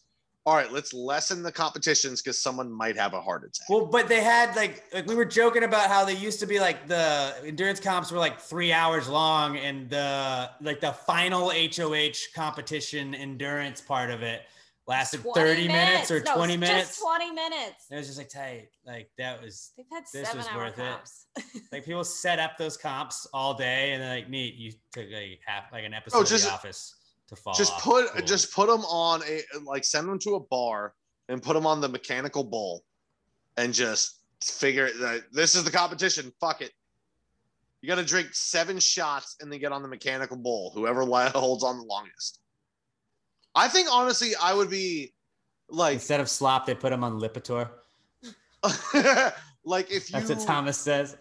all right, let's lessen the competitions because someone might have a heart attack. Well, but they had like like we were joking about how they used to be like the endurance comps were like three hours long, and the like the final HOH competition endurance part of it lasted thirty minutes, or No, twenty it's minutes. Just 20 minutes. It was just like tight, like that was They've had This seven was hour worth it. <laughs> like people set up those comps all day, and then like neat, you took like half like an episode Oh, of The Office to fall. just put Cool. just put them on a like send them to a bar and put them on the mechanical bull and just figure that this is the competition fuck it you got to drink seven shots and then get on the mechanical bull whoever <laughs> holds on the longest i think honestly i would be like instead of slop, they put them on Lipitor. <laughs> like if you That's what Thomas says.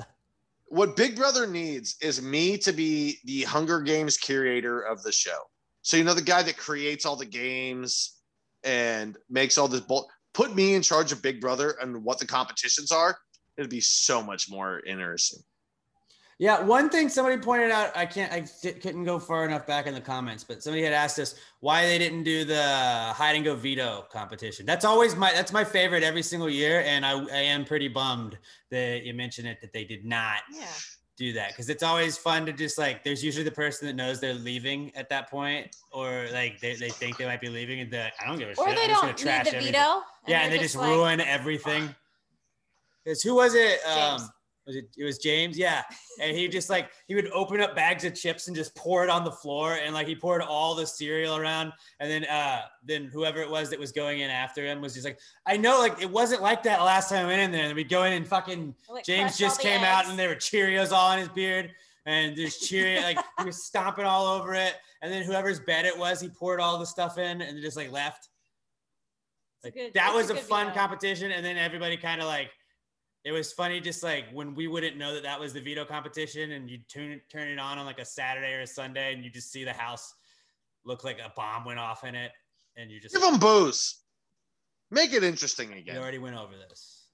what Big Brother needs is me to be the Hunger Games curator of the show. So you know the guy that creates all the games and makes all this bull. Put me in charge of Big Brother and what the competitions are. It'd be so much more interesting. Yeah, one thing somebody pointed out, I can't, I di- couldn't go far enough back in the comments, but somebody had asked us why they didn't do the hide and go veto competition. That's always my, that's my favorite every single year, and I, I am pretty bummed that you mentioned it that they did not Yeah. Do that because it's always fun to just like, there's usually the person that knows they're leaving at that point, or like they, they think they might be leaving, and they're like, I don't give a Or shit. they I'm just don't need the everything." veto. Yeah, and they're just like, ruin everything. Because who was it? Um. Was it? It was James. Yeah, and he just like he would open up bags of chips and just pour it on the floor, and like he poured all the cereal around, and then uh then whoever it was that was going in after him was just like, I know, like it wasn't like that last time I went in there. And we'd go in and fucking Like, James just came out and there were Cheerios all in his beard. And there's Cheerio, like <laughs> he was stomping all over it. And then whoever's bed it was, he poured all the stuff in and just like left. Like good- that it's a was a fun veto. competition, and then everybody kind of like it was funny, just like when we wouldn't know that that was the veto competition, and you turn it turn it on on like a Saturday or a Sunday, and you just see the house look like a bomb went off in it, and you just Give them booze. Make it interesting again we already went over this.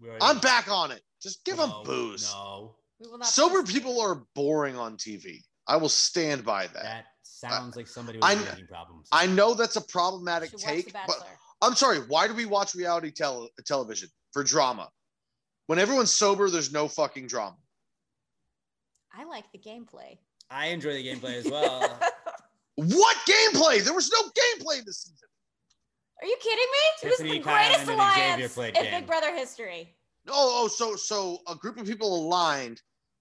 We already- I'm back on it. Just give them booze. No, We will not Sober participate. people are boring on TV. I will stand by that. that sounds like somebody with I- drinking problems. I know that's a problematic should watch The take, but I'm sorry. Why do we watch reality tel- television for drama? When everyone's sober, there's no fucking drama. I like the gameplay. I enjoy the gameplay as well. <laughs> What gameplay? There was no gameplay this season. Are you kidding me? It was the greatest and alliance in game. Big Brother history. Oh, oh, so so a group of people aligned,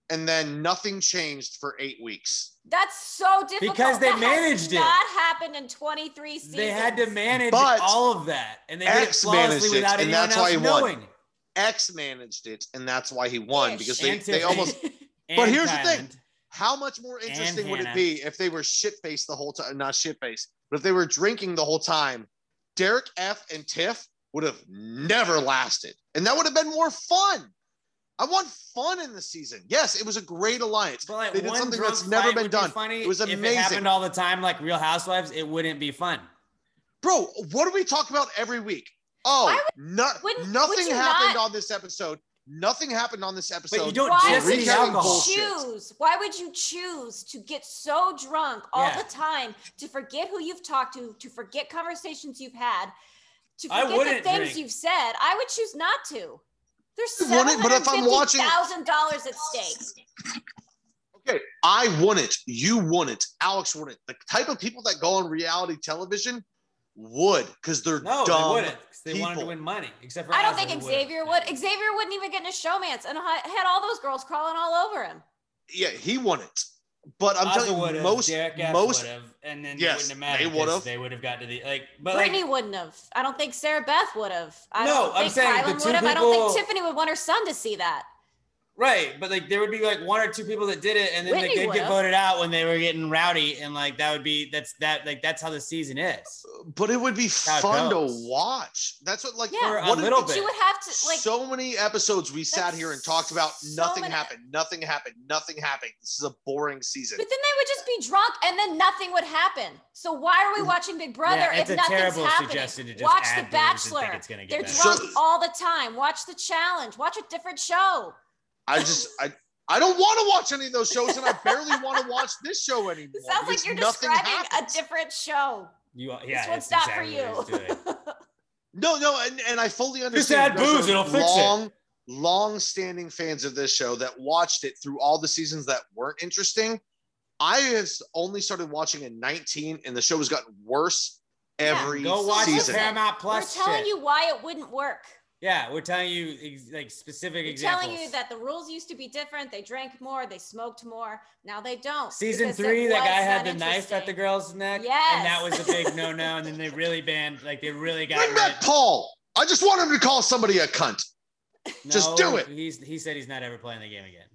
and then nothing changed for eight weeks. That's so difficult. Because they That has managed it. Not happened in 23 seasons. they had to manage But all of that, and they did it X managed flawlessly it, without and anyone that's else why he won. Knowing. X managed it, and that's why he won Ish. because they, <laughs> And they almost. But here's the thing. How much more interesting would it be if they were shit faced the whole time? Not shit faced, but if they were drinking the whole time. Derek F and Tiff would have never lasted, and that would have been more fun. I want fun in the season. Yes, it was a great alliance. But like they did something that's never been would be done. Funny. It was If it amazing. happened all the time, like Real Housewives, it wouldn't be fun. Bro, what do we talk about every week? Oh, Why no, wouldn't- would nothing you happened not- on this episode. Nothing happened on this episode. But you don't Why just would need recapping you alcohol. bullshit. choose? Why would you choose to get so drunk all Yeah. the time to forget who you've talked to, to forget conversations you've had, to forget the things drink. you've said? I would choose not to. There's I but if I'm watching- fifty thousand dollars at stake. Okay, I won it. You won it. Alex wouldn't. The type of people that go on reality television would, because they're No, dumb. they wouldn't. They wanted to win money. Except for I don't Azah, think Xavier would. Xavier wouldn't even get in a showmance, and had all those girls crawling all over him. Yeah, he wouldn't. But I'm Azah telling you, would've, most, Derek most, would've, and then Yes, it wouldn't have mattered. they 'cause would've. They would have got to the like, but Brittany like, wouldn't have. I don't think Sarah Beth would have. I No, don't I'm think saying the two would have. I don't think Tiffany would want her son to see that. Right, but like there would be like one or two people that did it, and then Whitney they'd get voted out when they were getting rowdy, and like that would be that's that like that's how the season is. but it would be How it fun to goes. watch. That's what, like, Yeah. For a what if- little But bit. you would have to like. so many episodes we sat That's here and talked about so nothing many- happened, nothing happened, nothing happened. This is a boring season. but then they would just be drunk, and then nothing would happen. So why are we mm. watching Big Brother Yeah, if it's a nothing's terrible happening? suggestion to just Watch add The and think Bachelor. it's gonna get They're better. drunk So- all the time. Watch The Challenge. Watch a different show. I just, I, I don't want to watch any of those shows, and I barely want to watch this show <laughs> anymore. It sounds like you're describing happens. a different show. You yeah, this one's not exactly for you. <laughs> No, no, and, and I fully understand. Just understand. add booze, it'll fix it. long, long-standing fans of this show that watched it through all the seasons that weren't interesting. I have only started watching in 19, and the show has gotten worse Yeah, every Go watch the season. Paramount We're telling shit. you why it wouldn't work. Yeah, we're telling you ex- like specific We're examples. telling you that the rules used to be different. They drank more. They smoked more. Now they don't. Season three, that guy had the knife at the girl's neck. Yes. And that was a big <laughs> no no. And then they really banned, like, they really got Bring rid. back Paul. I just want him to call somebody a cunt. Just do it. He's, he said he's not ever playing the game again.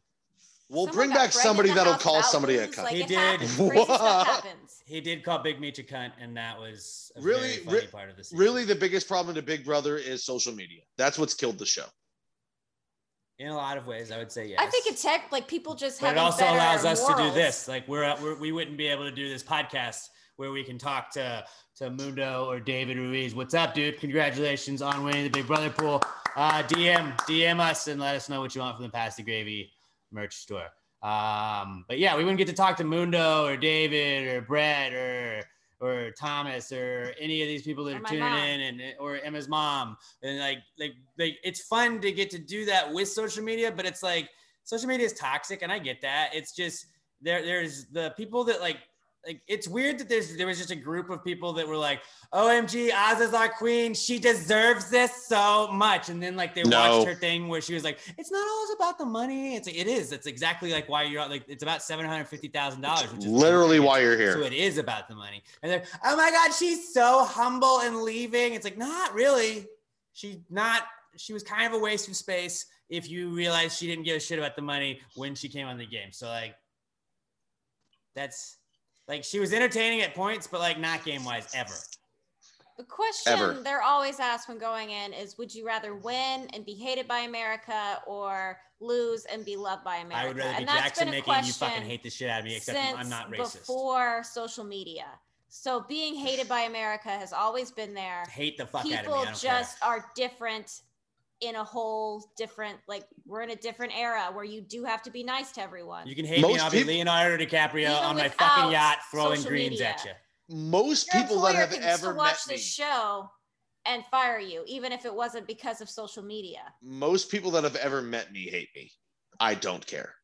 We'll Someone bring back somebody that'll call somebody a cunt. Like He did. happens. Crazy stuff <laughs> What? He did call Big Meech a cunt, and that was Really, funny re- part of the season. Really, the biggest problem to Big Brother is social media. That's what's killed the show. In a lot of ways, I would say yes. I think it's tech. Like people just but have. it also allows us to do this. Like we're, we're we wouldn't be able to do this podcast where we can talk to to Mundo or David Ruiz. What's up, dude? Congratulations on winning the Big Brother pool. Uh, DM DM us and let us know what you want from the Pass the Gravy merch store. Um, but yeah, we wouldn't get to talk to Mundo or David or Brett or or Thomas or any of these people that Or are tuning mom. in and or Emma's mom. And like like like it's fun to get to do that with social media, but it's like social media is toxic and I get that. It's just there there's the people that like like it's weird that there's there was just a group of people that were like, OMG, Oz is our queen. She deserves this so much. And then like they No. watched her thing where she was like, it's not always about the money. It's it is. It's exactly like why you're like it's about seven hundred fifty thousand dollars, which is Literally why you're here. so it is about the money. And they're, oh my God, she's so humble and leaving. It's like, not really. She not, she was kind of a waste of space if you realize she didn't give a shit about the money when she came on the game. So like that's like she was entertaining at points, but like not game wise ever. The question Ever. they're always asked when going in is would you rather win and be hated by America or lose and be loved by America? I would rather be and that's Jackson been making you fucking hate the shit out of me, except since I'm not racist. before social media. So being hated by America has always been there. hate the fuck out of me. People I don't just are different in a whole different like we're in a different era where you do have to be nice to everyone. You can hate me, Most and I'll be peop- Leonardo DiCaprio Even on my fucking yacht throwing greens media. at you. Most Your people that have ever still met watch me, this show and fire you, even if it wasn't because of social media. most people that have ever met me hate me. I don't care.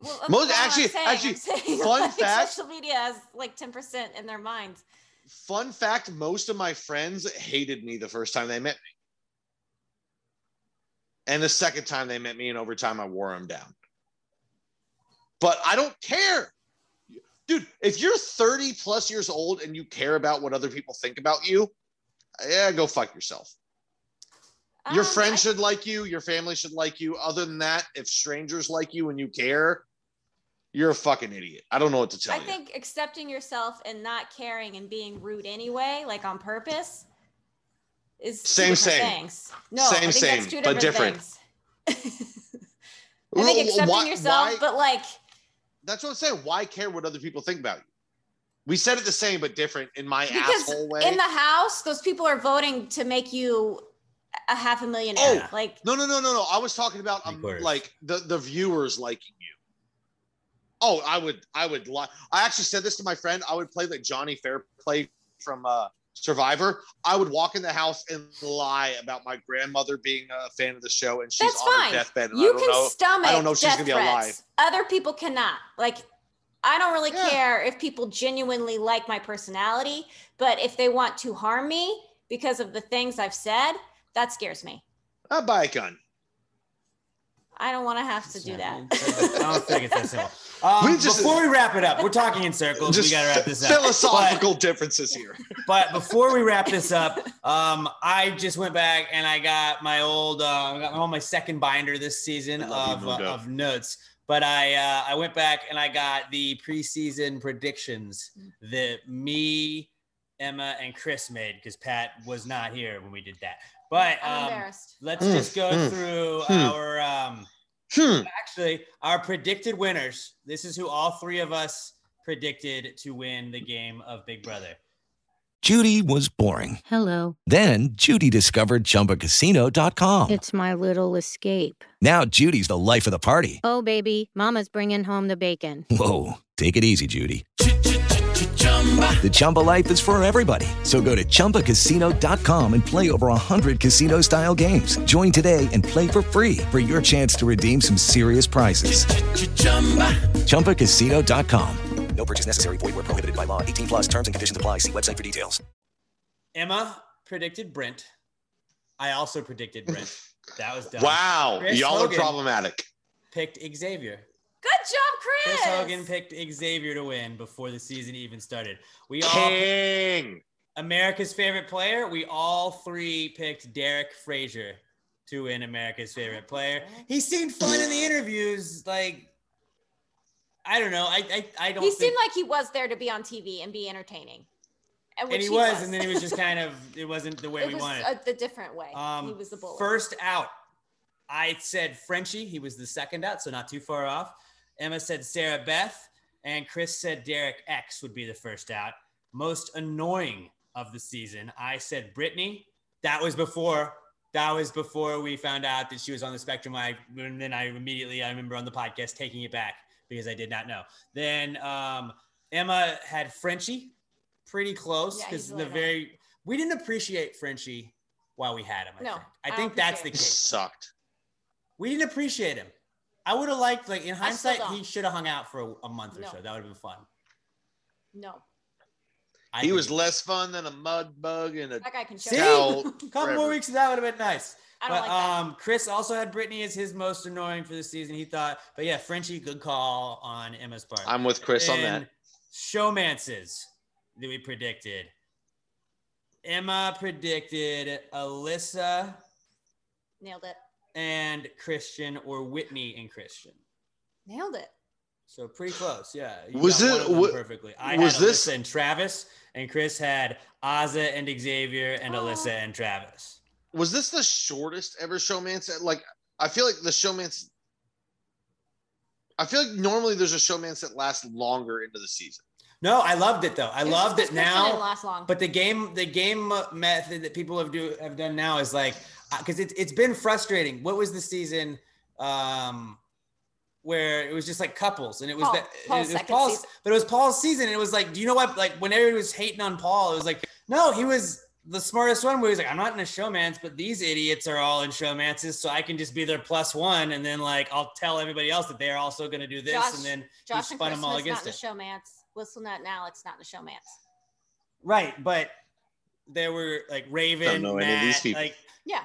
Well, Most- not what I'm actually- saying. actually, saying, fun like, fact- social media has like 10% in their minds. Fun fact: most of my friends hated me the first time they met me, and the second time they met me, and over time I wore them down. But I don't care, dude. If you're 30 plus years old and you care about what other people think about you, yeah, go fuck yourself. Your Um, friends I- should like you. Your family should like you. Other than that, if strangers like you and you care, you're a fucking idiot. I don't know what to tell I you. I think accepting yourself and not caring and being rude anyway, like on purpose, is Same, different same. things. No, I Same, think same, that's two but different different. things. <laughs> I think accepting why- yourself, why- but like that's what I'm saying. Why care what other people think about you? We said it the same but different in my because asshole way. in the house, those people are voting to make you a half a millionaire. Oh, like no, no, no, no, no. I was talking about um, like the the viewers liking you. Oh, I would, I would lie. I actually said this to my friend. I would play like Johnny Fairplay from uh, Survivor. I would walk in the house and lie about my grandmother being a fan of the show, and she's that's on fine. her deathbed. And I you don't can know. stomach I don't know if she's gonna be threats. alive. Other people cannot. Like, I don't really Yeah. care if people genuinely like my personality, but if they want to harm me because of the things I've said, that scares me. I'll buy a gun. I don't want to have to do that. I that. don't think it's that simple. <laughs> Um, We just- before we wrap it up, we're talking in circles. Just we got to wrap this up. philosophical differences here. But before we wrap this up, um, I just went back and I got my old, uh, I got on my second binder this season of, you, uh, of notes. But I uh, I went back and I got the preseason predictions that me, Emma, and Chris made because Pat was not here when we did that. But um, let's Hmm, just go hmm, through hmm. our um, Hmm. actually our predicted winners. This is who all three of us predicted to win the game of Big Brother. Judy was boring. Hello. Then Judy discovered ChumbaCasino.com. It's my little escape. Now Judy's the life of the party. Oh, baby, Mama's bringing home the bacon. Whoa, take it easy, Judy. The Chumba life is for everybody. So go to ChumbaCasino.com and play over 100 casino style games. Join today and play for free for your chance to redeem some serious prizes. ChumbaCasino.com. No purchase necessary. Void where prohibited by law. 18 plus terms and conditions apply. See website for details. Emma predicted Brent. I also predicted Brent. That was done. Wow, Chris y'all Hogan are problematic. Picked Xavier. Good job, Chris. Chris Hogan picked Xavier to win before the season even started. We all King. America's favorite player. We all three picked Derek Frazier to win America's favorite player. He seemed fun in the interviews. Like, I don't know. I I, I don't. he think, seemed like he was there to be on TV and be entertaining. And, and which he was, and then he was just <laughs> kind of. It wasn't the way it we was wanted. a, the different way. Um, he was the bully. First out, I said Frenchie. He was the second out, so not too far off. Emma said Sarah Beth, and Chris said Derek X would be the first out. Most annoying of the season, I said Brittany. That was before. That was before we found out that she was on the spectrum. I and then I immediately I remember on the podcast taking it back because I did not know. Then um, Emma had Frenchie, pretty close because he's the very we didn't appreciate Frenchie while we had him. I No, think. I I think that's the appreciate case. Sucked. We didn't appreciate him. I would have liked, like in hindsight, he should have hung out for a, a month or No. so. That would have been fun. no, I He think was less fun than a mud bug and a that guy can choke. See, towel. <laughs> a couple more weeks of that would have been nice. I don't but like that. um, Chris also had Brittany as his most annoying for the season. He thought, but yeah, Frenchie, good call on Emma's part. I'm with Chris on that. And Showmances that we predicted. Emma predicted Alyssa Nailed it. And Christian, or Whitney and Christian. Nailed it. So pretty close, yeah. You Was it- one of them wa- perfectly? I was had this- and Travis, and Chris had Azah and Xavier, and Oh. Alyssa and Travis. Was this the shortest ever showmance? Like, I feel like the showmance. I feel like normally there's a showmance that lasts longer into the season. No, I loved it though. I It loved it it 'cause didn't now. last long. But the game, the game method that people have do have done now is like because it's it's been frustrating. What was the season um where it was just like couples and it was Paul- that Paul's it was Paul's, season. but it was Paul's season. And it was like, do you know what? Like when everybody was hating on Paul, it was like, no, he was the smartest one. Where he's like, I'm not in a showmance, but these idiots are all in showmances, so I can just be their plus one, and then like I'll tell everybody else that they're also going to do this, Josh- and then Josh he and spun Kristen them all is not against in it. the showmance. Whistle and Alex not in the showmance. Right, but there were like Raven, Don't know any of Matt, these people. like Yeah.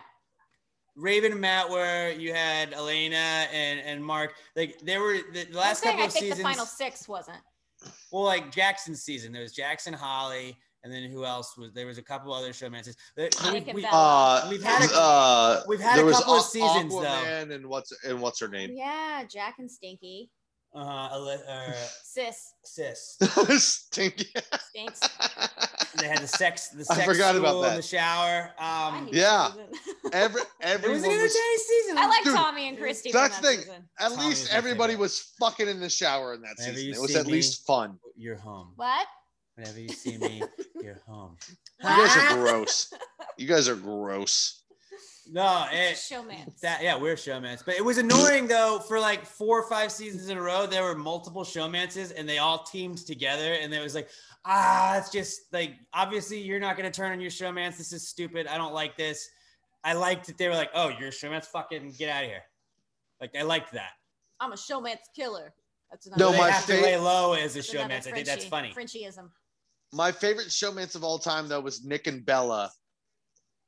Raven and Matt were you had Elena and and Mark. Like there were the, the last couple I of think seasons. the final six wasn't. Well, like Jackson's season, there was Jackson, Holly, and then who else was there? Was a couple other showmances. We, we, uh, we've had a- uh, we've had a couple of Aqu- seasons, though. And what's and what's her name? Yeah, Jack and Stinky. Uh, Ele- uh, Sis sis. Stinky. stinks. <laughs> They had the sex, the sex I sex forgot about school in that. the shower. Um, Yeah. <laughs> Every season. Every it was everyone an was, season. I like Dude, Tommy and Christy. from that's that the thing. season. At Tommy least was everybody was fucking in the shower in that Whenever season. It was at me- least fun. You're home. What? Whenever you see me, you're home. You guys are gross. You guys are gross. No, it, Showmance. That yeah, we're showmans. But it was annoying though for like four or five seasons in a row. There were multiple showmances and they all teamed together. And it was like, ah, it's just like obviously you're not gonna turn on your showmans. This is stupid. I don't like this. I liked that they were like, oh, you're a showmance. Fucking get out of here. Like I liked that. I'm a showmance killer. That's No, another they my have to lay low as a that's another showmance. I think that's Frenchie- funny. Frenchieism. My favorite showmance of all time though was Nick and Bella.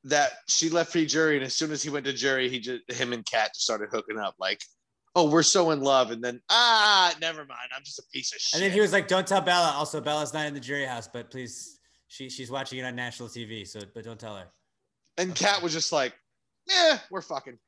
That she left free jury, and as soon as he went to jury, he just him and Kat just started hooking up. Like, oh, we're so in love, and then ah, never mind, I'm just a piece of shit. And then he was like, "Don't tell Bella." Also, Bella's not in the jury house, but please, she she's watching it on national TV. So, but don't tell her. and Kat was just like, yeah, we're fucking.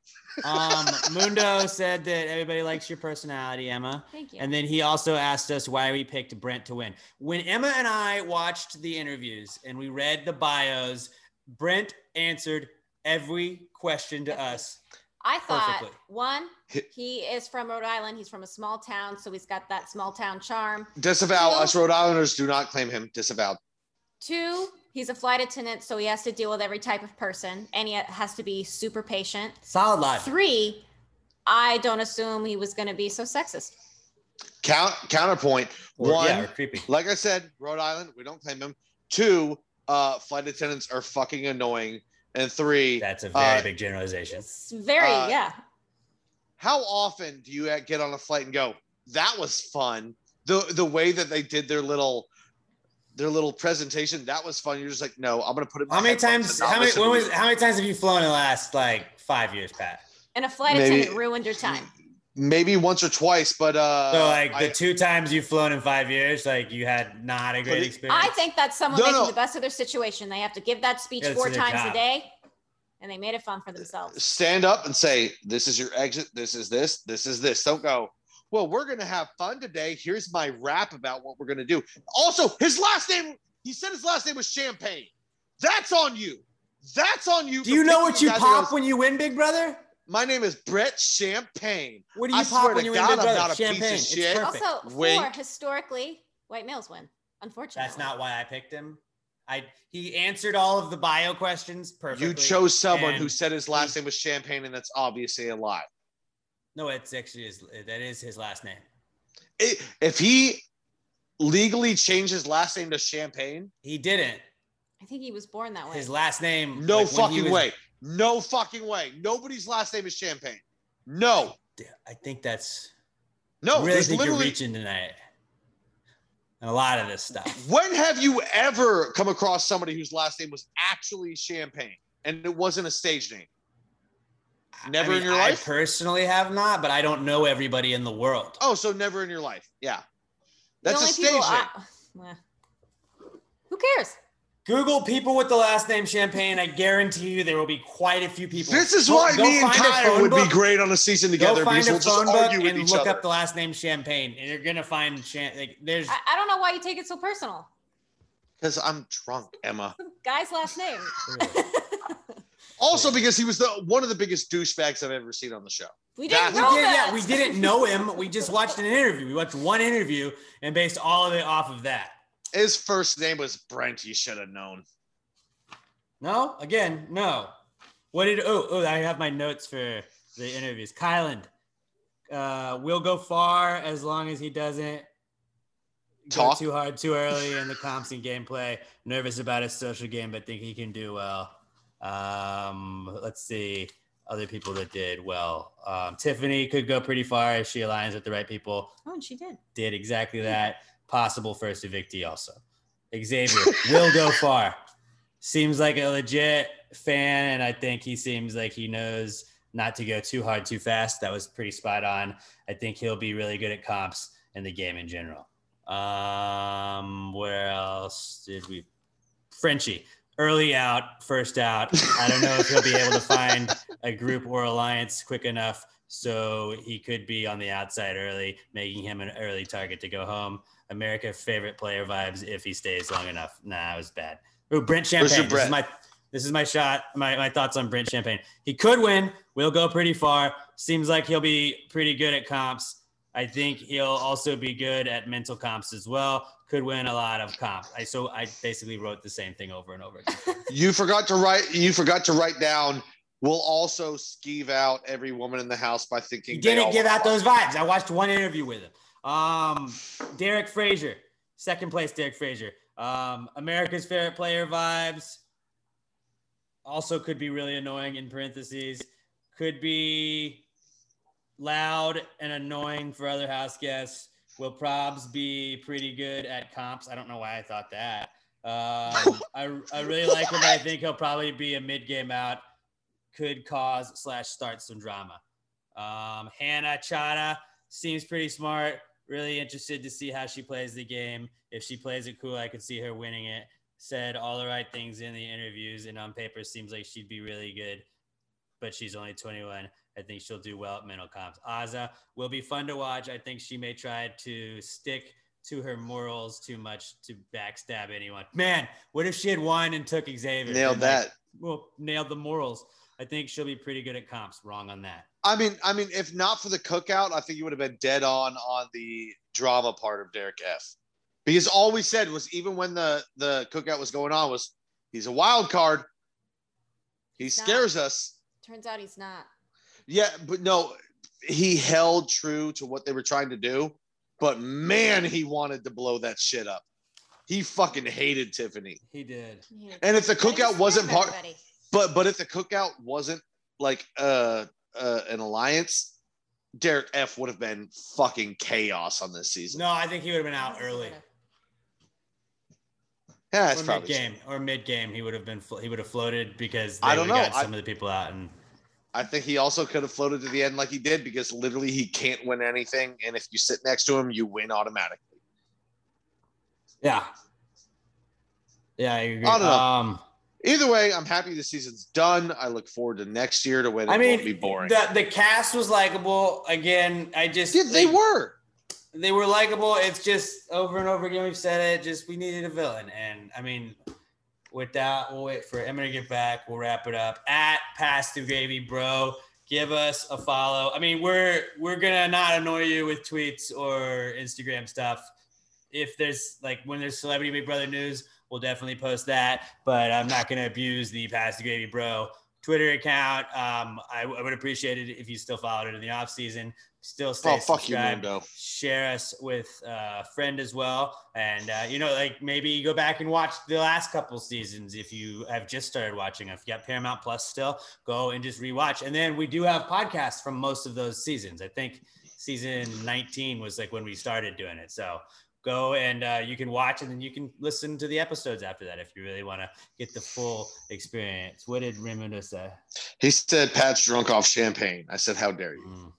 Um, <laughs> Mundo said that everybody likes your personality, Emma. Thank you. And then he also asked us why we picked Brent to win. When Emma and I watched the interviews and we read the bios, Brent answered every question to us. I thought Perfectly. one, he is from Rhode Island. He's from a small town, so he's got that small town charm. Disavow. Two. Us Rhode Islanders do not claim him. Disavow. Two, he's a flight attendant, so he has to deal with every type of person, and he has to be super patient. Solid live. Three, I don't assume he was going to be so sexist. Count counterpoint. Or- One, yeah, creepy. like I said, Rhode Island, we don't claim him. Two, uh, flight attendants are fucking annoying. And three, That's a very Uh, big generalization. It's very, Uh, yeah. how often do you get on a flight and go, "That was fun"? The the way that they did their little their little presentation, that was fun. You're just like, no, I'm gonna put it. in How many times? How many? When was? How many times have you flown in the last like five years, Pat? And a flight maybe- attendant ruined your time. Maybe once or twice, but uh, So like the I- two times you've flown in five years, like you had not a great experience. I think that's someone No, making no. the best of their situation. They have to give that speech Yeah, four times job. a day, and they made it fun for themselves. stand up and say, "This is your exit. This is this. This is this." Don't go. Well, we're gonna have fun today. Here's my rap about what we're gonna do. Also, his last name. He said his last name was Champagne. That's on you. That's on you. Do you know what you pop goes, when you win, Big Brother? My name is Brett Champagne. What do you I pop when you win, God, Big I'm Brother? not a piece of Champagne. It's shit. perfect. Also, four Wink. historically, white males win. Unfortunately, That's not why I picked him. I he answered all of the bio questions perfectly. You chose someone who said his last he- name was Champagne, and that's obviously a lie. No, it's actually his, that is his last name. It- if he legally changed his last name to Champagne, He didn't. I think he was born that way. His last name. no like, fucking was- way. No fucking way. Nobody's last name is Champagne. No. I think that's. No. I really there's think you're reaching tonight. And a lot of this stuff. <laughs> When have you ever come across somebody whose last name was actually Champagne and it wasn't a stage name? Never I in your I life? I personally have not, but I don't know everybody in the world. Oh, so never in your life. Yeah. The That's a only stage people name. I- Well, who cares? Google people with the last name Champagne. I guarantee you there will be quite a few people. This is Go- why go me and find Kyle would book. be great on a season together. Go together find because a we'll just phone book and look other. up the last name Champagne, and you're gonna find Cham- like there's. I, I don't know why you take it so personal. Because I'm drunk, Emma. Guy's last name. <laughs> Also, because he was the one of the biggest douchebags I've ever seen on the show. we didn't We know did, that. yeah, we didn't know him. We just watched an interview. We watched one interview and based all of it off of that. His first name was Brent. You should have known. No, again, no. What did? Oh, oh, I have my notes for the interviews. Kyland uh, will go far as long as he doesn't go Talk. too hard too early in the comps and gameplay. Nervous about his social game, but think he can do well. Um, let's see other people that did well. Um, Tiffany could go pretty far if she aligns with the right people. Oh, and she did. Did exactly that. Possible first evictee also. Xavier will go <laughs> far. Seems like a legit fan, and I think he seems like he knows not to go too hard too fast. That was pretty spot on. I think he'll be really good at comps and the game in general. Um, where else did we? Frenchie, early out, first out. I don't know if he'll be able to find a group or alliance quick enough, so he could be on the outside early, making him an early target to go home. America favorite player vibes if he stays long enough. Nah, it was bad. Ooh, Brent Champagne. This is my this is my shot. My, my thoughts on Brent Champagne. He could win. We'll go pretty far. Seems like he'll be pretty good at comps. I think he'll also be good at mental comps as well. Could win a lot of comps. I so I basically wrote the same thing over and over again. <laughs> You forgot to write. You forgot to write down. We'll also skeeve out every woman in the house by thinking He didn't all give out those vibes. I watched one interview with him. Um, Derek Frazier, second place. Derek Frazier. Um, America's favorite player vibes. Also, could be really annoying in parentheses. Could be loud and annoying for other house guests. Will probs be pretty good at comps? I don't know why I thought that. Um, I, I really like him. I think he'll probably be a mid game out. Could cause slash start some drama. Um, Hannah Chaddha seems pretty smart. Really interested to see how she plays the game. If she plays it cool, I could see her winning it. Said all the right things in the interviews, and on paper seems like she'd be really good. But she's only 21. I think she'll do well at mental comps. Azah will be fun to watch. I think she may try to stick to her morals too much to backstab anyone. Man, what if she had won and took Xavier? Nailed And, like, that. well, nailed the morals. I think she'll be pretty good at comps. Wrong on that. I mean, I mean, if not for the cookout, I think you would have been dead on on the drama part of Derek F. Because all we said was even when the the cookout was going on was he's a wild card. He He's not. scares us. Turns out he's not. Yeah, but no, he held true to what they were trying to do. But man, he wanted to blow that shit up. He fucking hated Tiffany. He did. And if the cookout wasn't part, but but if the cookout wasn't like uh, uh an alliance, Derek F would have been fucking chaos on this season. No, I think he would have been out early. yeah, that's or mid probably game or mid game. He would have been. He would have floated because I don't know. got I- some of the people out. And I think he also could have floated to the end like he did because literally he can't win anything, and if you sit next to him, you win automatically. yeah, yeah, I agree. I don't know. Um, Either way, I'm happy the season's done. I look forward to next year to when it I mean, won't be boring. the the cast was likable. Again, I just Yeah, they were. they were likable. It's just over and over again we've said it. Just we needed a villain, and I mean, with that, we'll wait for Emma to get back. We'll wrap it up at Pass the Gravy, bro. Give us a follow. I mean, we're we're gonna not annoy you with tweets or Instagram stuff. If there's like when there's Celebrity Big Brother news, we'll definitely post that. But I'm not gonna abuse the Pass the Gravy, bro. Twitter account. Um, I, I would appreciate it if you still followed it in the off season. Still stay Oh, fuck you, Mundo. share us with a friend as well. And, uh, you know, like maybe go back and watch the last couple seasons if you have just started watching. If you got Paramount Plus still, go and just rewatch. And then we do have podcasts from most of those seasons. I think season 19 was like when we started doing it. So go and uh, you can watch and then you can listen to the episodes after that if you really want to get the full experience. What did Raimundo say? He said Pat's drunk off champagne. I said, How dare you? Mm.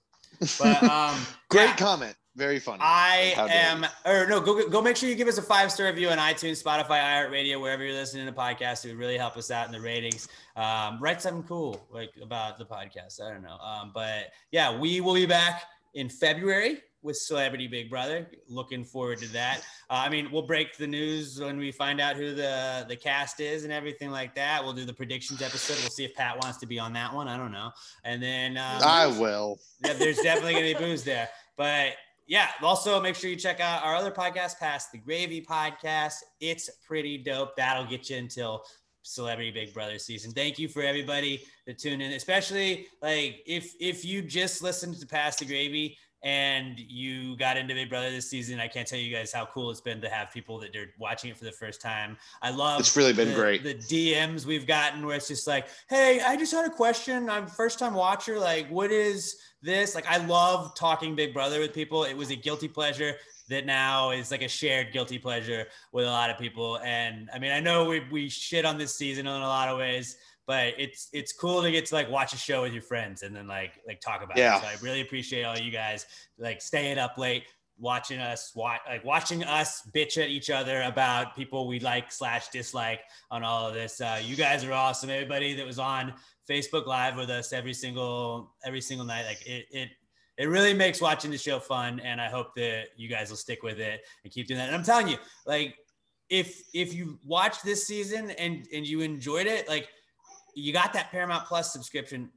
But um, <laughs> Great yeah. comment. Very funny. I am, you. or no, go go make sure you give us a five star review on iTunes, Spotify, iHeartRadio, wherever you're listening to podcasts. It would really help us out in the ratings. Um, write something cool like about the podcast. I don't know, um, but yeah, we will be back in February with Celebrity Big Brother. Looking forward to that. Uh, I mean, we'll break the news when we find out who the the cast is and everything like that. We'll do the predictions episode. We'll see if Pat wants to be on that one. I don't know, and then um, I will. <laughs> yeah, there's definitely gonna be booze there. But yeah, also make sure you check out our other podcast, Pass the Gravy podcast. It's pretty dope. That'll get you until Celebrity Big Brother season. Thank you for everybody that tuned in, especially like if if you just listened to Pass the Gravy and you got into Big Brother this season. I can't tell you guys how cool it's been to have people that are watching it for the first time. I love It's really been the- great. The DMs we've gotten where it's just like, hey, I just had a question. I'm first time watcher. Like, what is this? Like, I love talking Big Brother with people. It was a guilty pleasure that now is like a shared guilty pleasure with a lot of people. And I mean, I know we, we shit on this season in a lot of ways, but it's it's cool to get to like watch a show with your friends and then like like talk about Yeah. it. So I really appreciate all you guys like staying up late watching us watch like watching us bitch at each other about people we like slash dislike on all of this uh, you guys are awesome everybody that was on facebook live with us every single every single night like it it it really makes watching the show fun and i hope that you guys will stick with it and keep doing that and i'm telling you like if if you watched this season and and you enjoyed it like you got that paramount plus subscription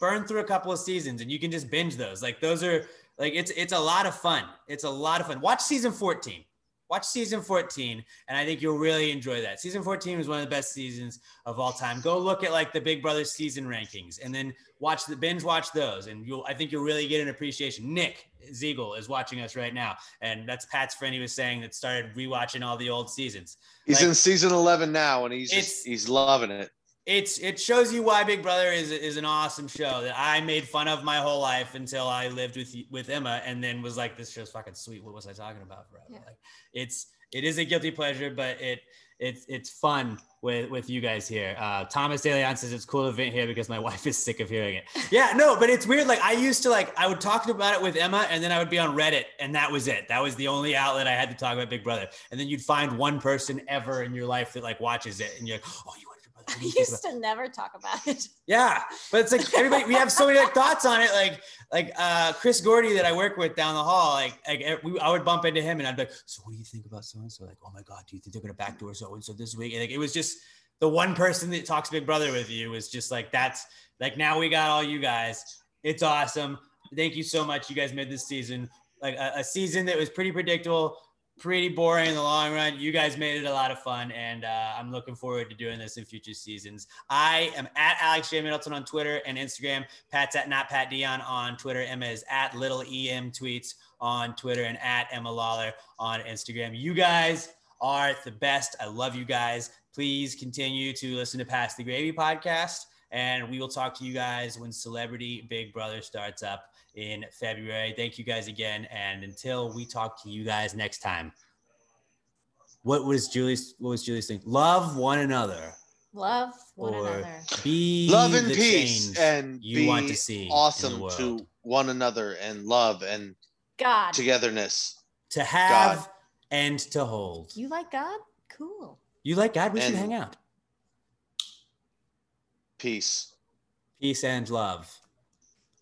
burn through a couple of seasons and you can just binge those. Like those are like it's it's a lot of fun. It's a lot of fun. Watch season 14 watch season 14 and i think you'll really enjoy that. Season 14 was one of the best seasons of all time. Go look at like the big brother season rankings and then watch the binge watch those and you'll i think you'll really get an appreciation. Nick ziegel is watching us right now and that's pat's friend. He was saying that started rewatching all the old seasons. He's Like- in season 11 now and he's just, he's loving it. It's it shows you why Big Brother is is an awesome show that I made fun of my whole life until I lived with with Emma and then was like this show's fucking sweet. What was I talking about forever? Yeah. Like it's it is a guilty pleasure, but it it's it's fun with with you guys here. Uh, Thomas De Leon says it's cool to vent here because my <laughs> wife is sick of hearing it. Yeah, no, but it's weird. Like I used to like I would talk about it with Emma, and then I would be on Reddit, and that was it. That was the only outlet I had to talk about Big Brother. And then you'd find one person ever in your life that like watches it, and you're like, oh, you watch Big Brother. What I used to never talk about it. <laughs> yeah, but it's like everybody. We have so many like, thoughts on it. Like, like uh, Chris Gordy that I work with down the hall. Like, like we, I would bump into him and I'd be like, "So, what do you think about so and so?" Like, "Oh my god, do you think they're gonna backdoor so and so this week?" And like, it was just the one person that talks Big Brother with you was just like, "That's like now we got all you guys. It's awesome. Thank you so much. You guys made this season like a, a season that was pretty predictable." Pretty boring in the long run. You guys made it a lot of fun, and uh, I'm looking forward to doing this in future seasons. I am at Alex J. Middleton on Twitter and Instagram. Pat's at not Pat Dion on Twitter. Emma is at Little EM Tweets on Twitter and at Emma Lawler on Instagram. You guys are the best. I love you guys. Please continue to listen to Pass the Gravy podcast, and we will talk to you guys when Celebrity Big Brother starts up in February. Thank you guys again, and until we talk to you guys next time. What was Julie's? What was Julie's thing? Love one another, Love one or another. be Love and the peace and you be want to see awesome to one another and love and God. togetherness. to have God. and to hold. You like God? Cool. You like God? We should hang out. Peace. Peace and love,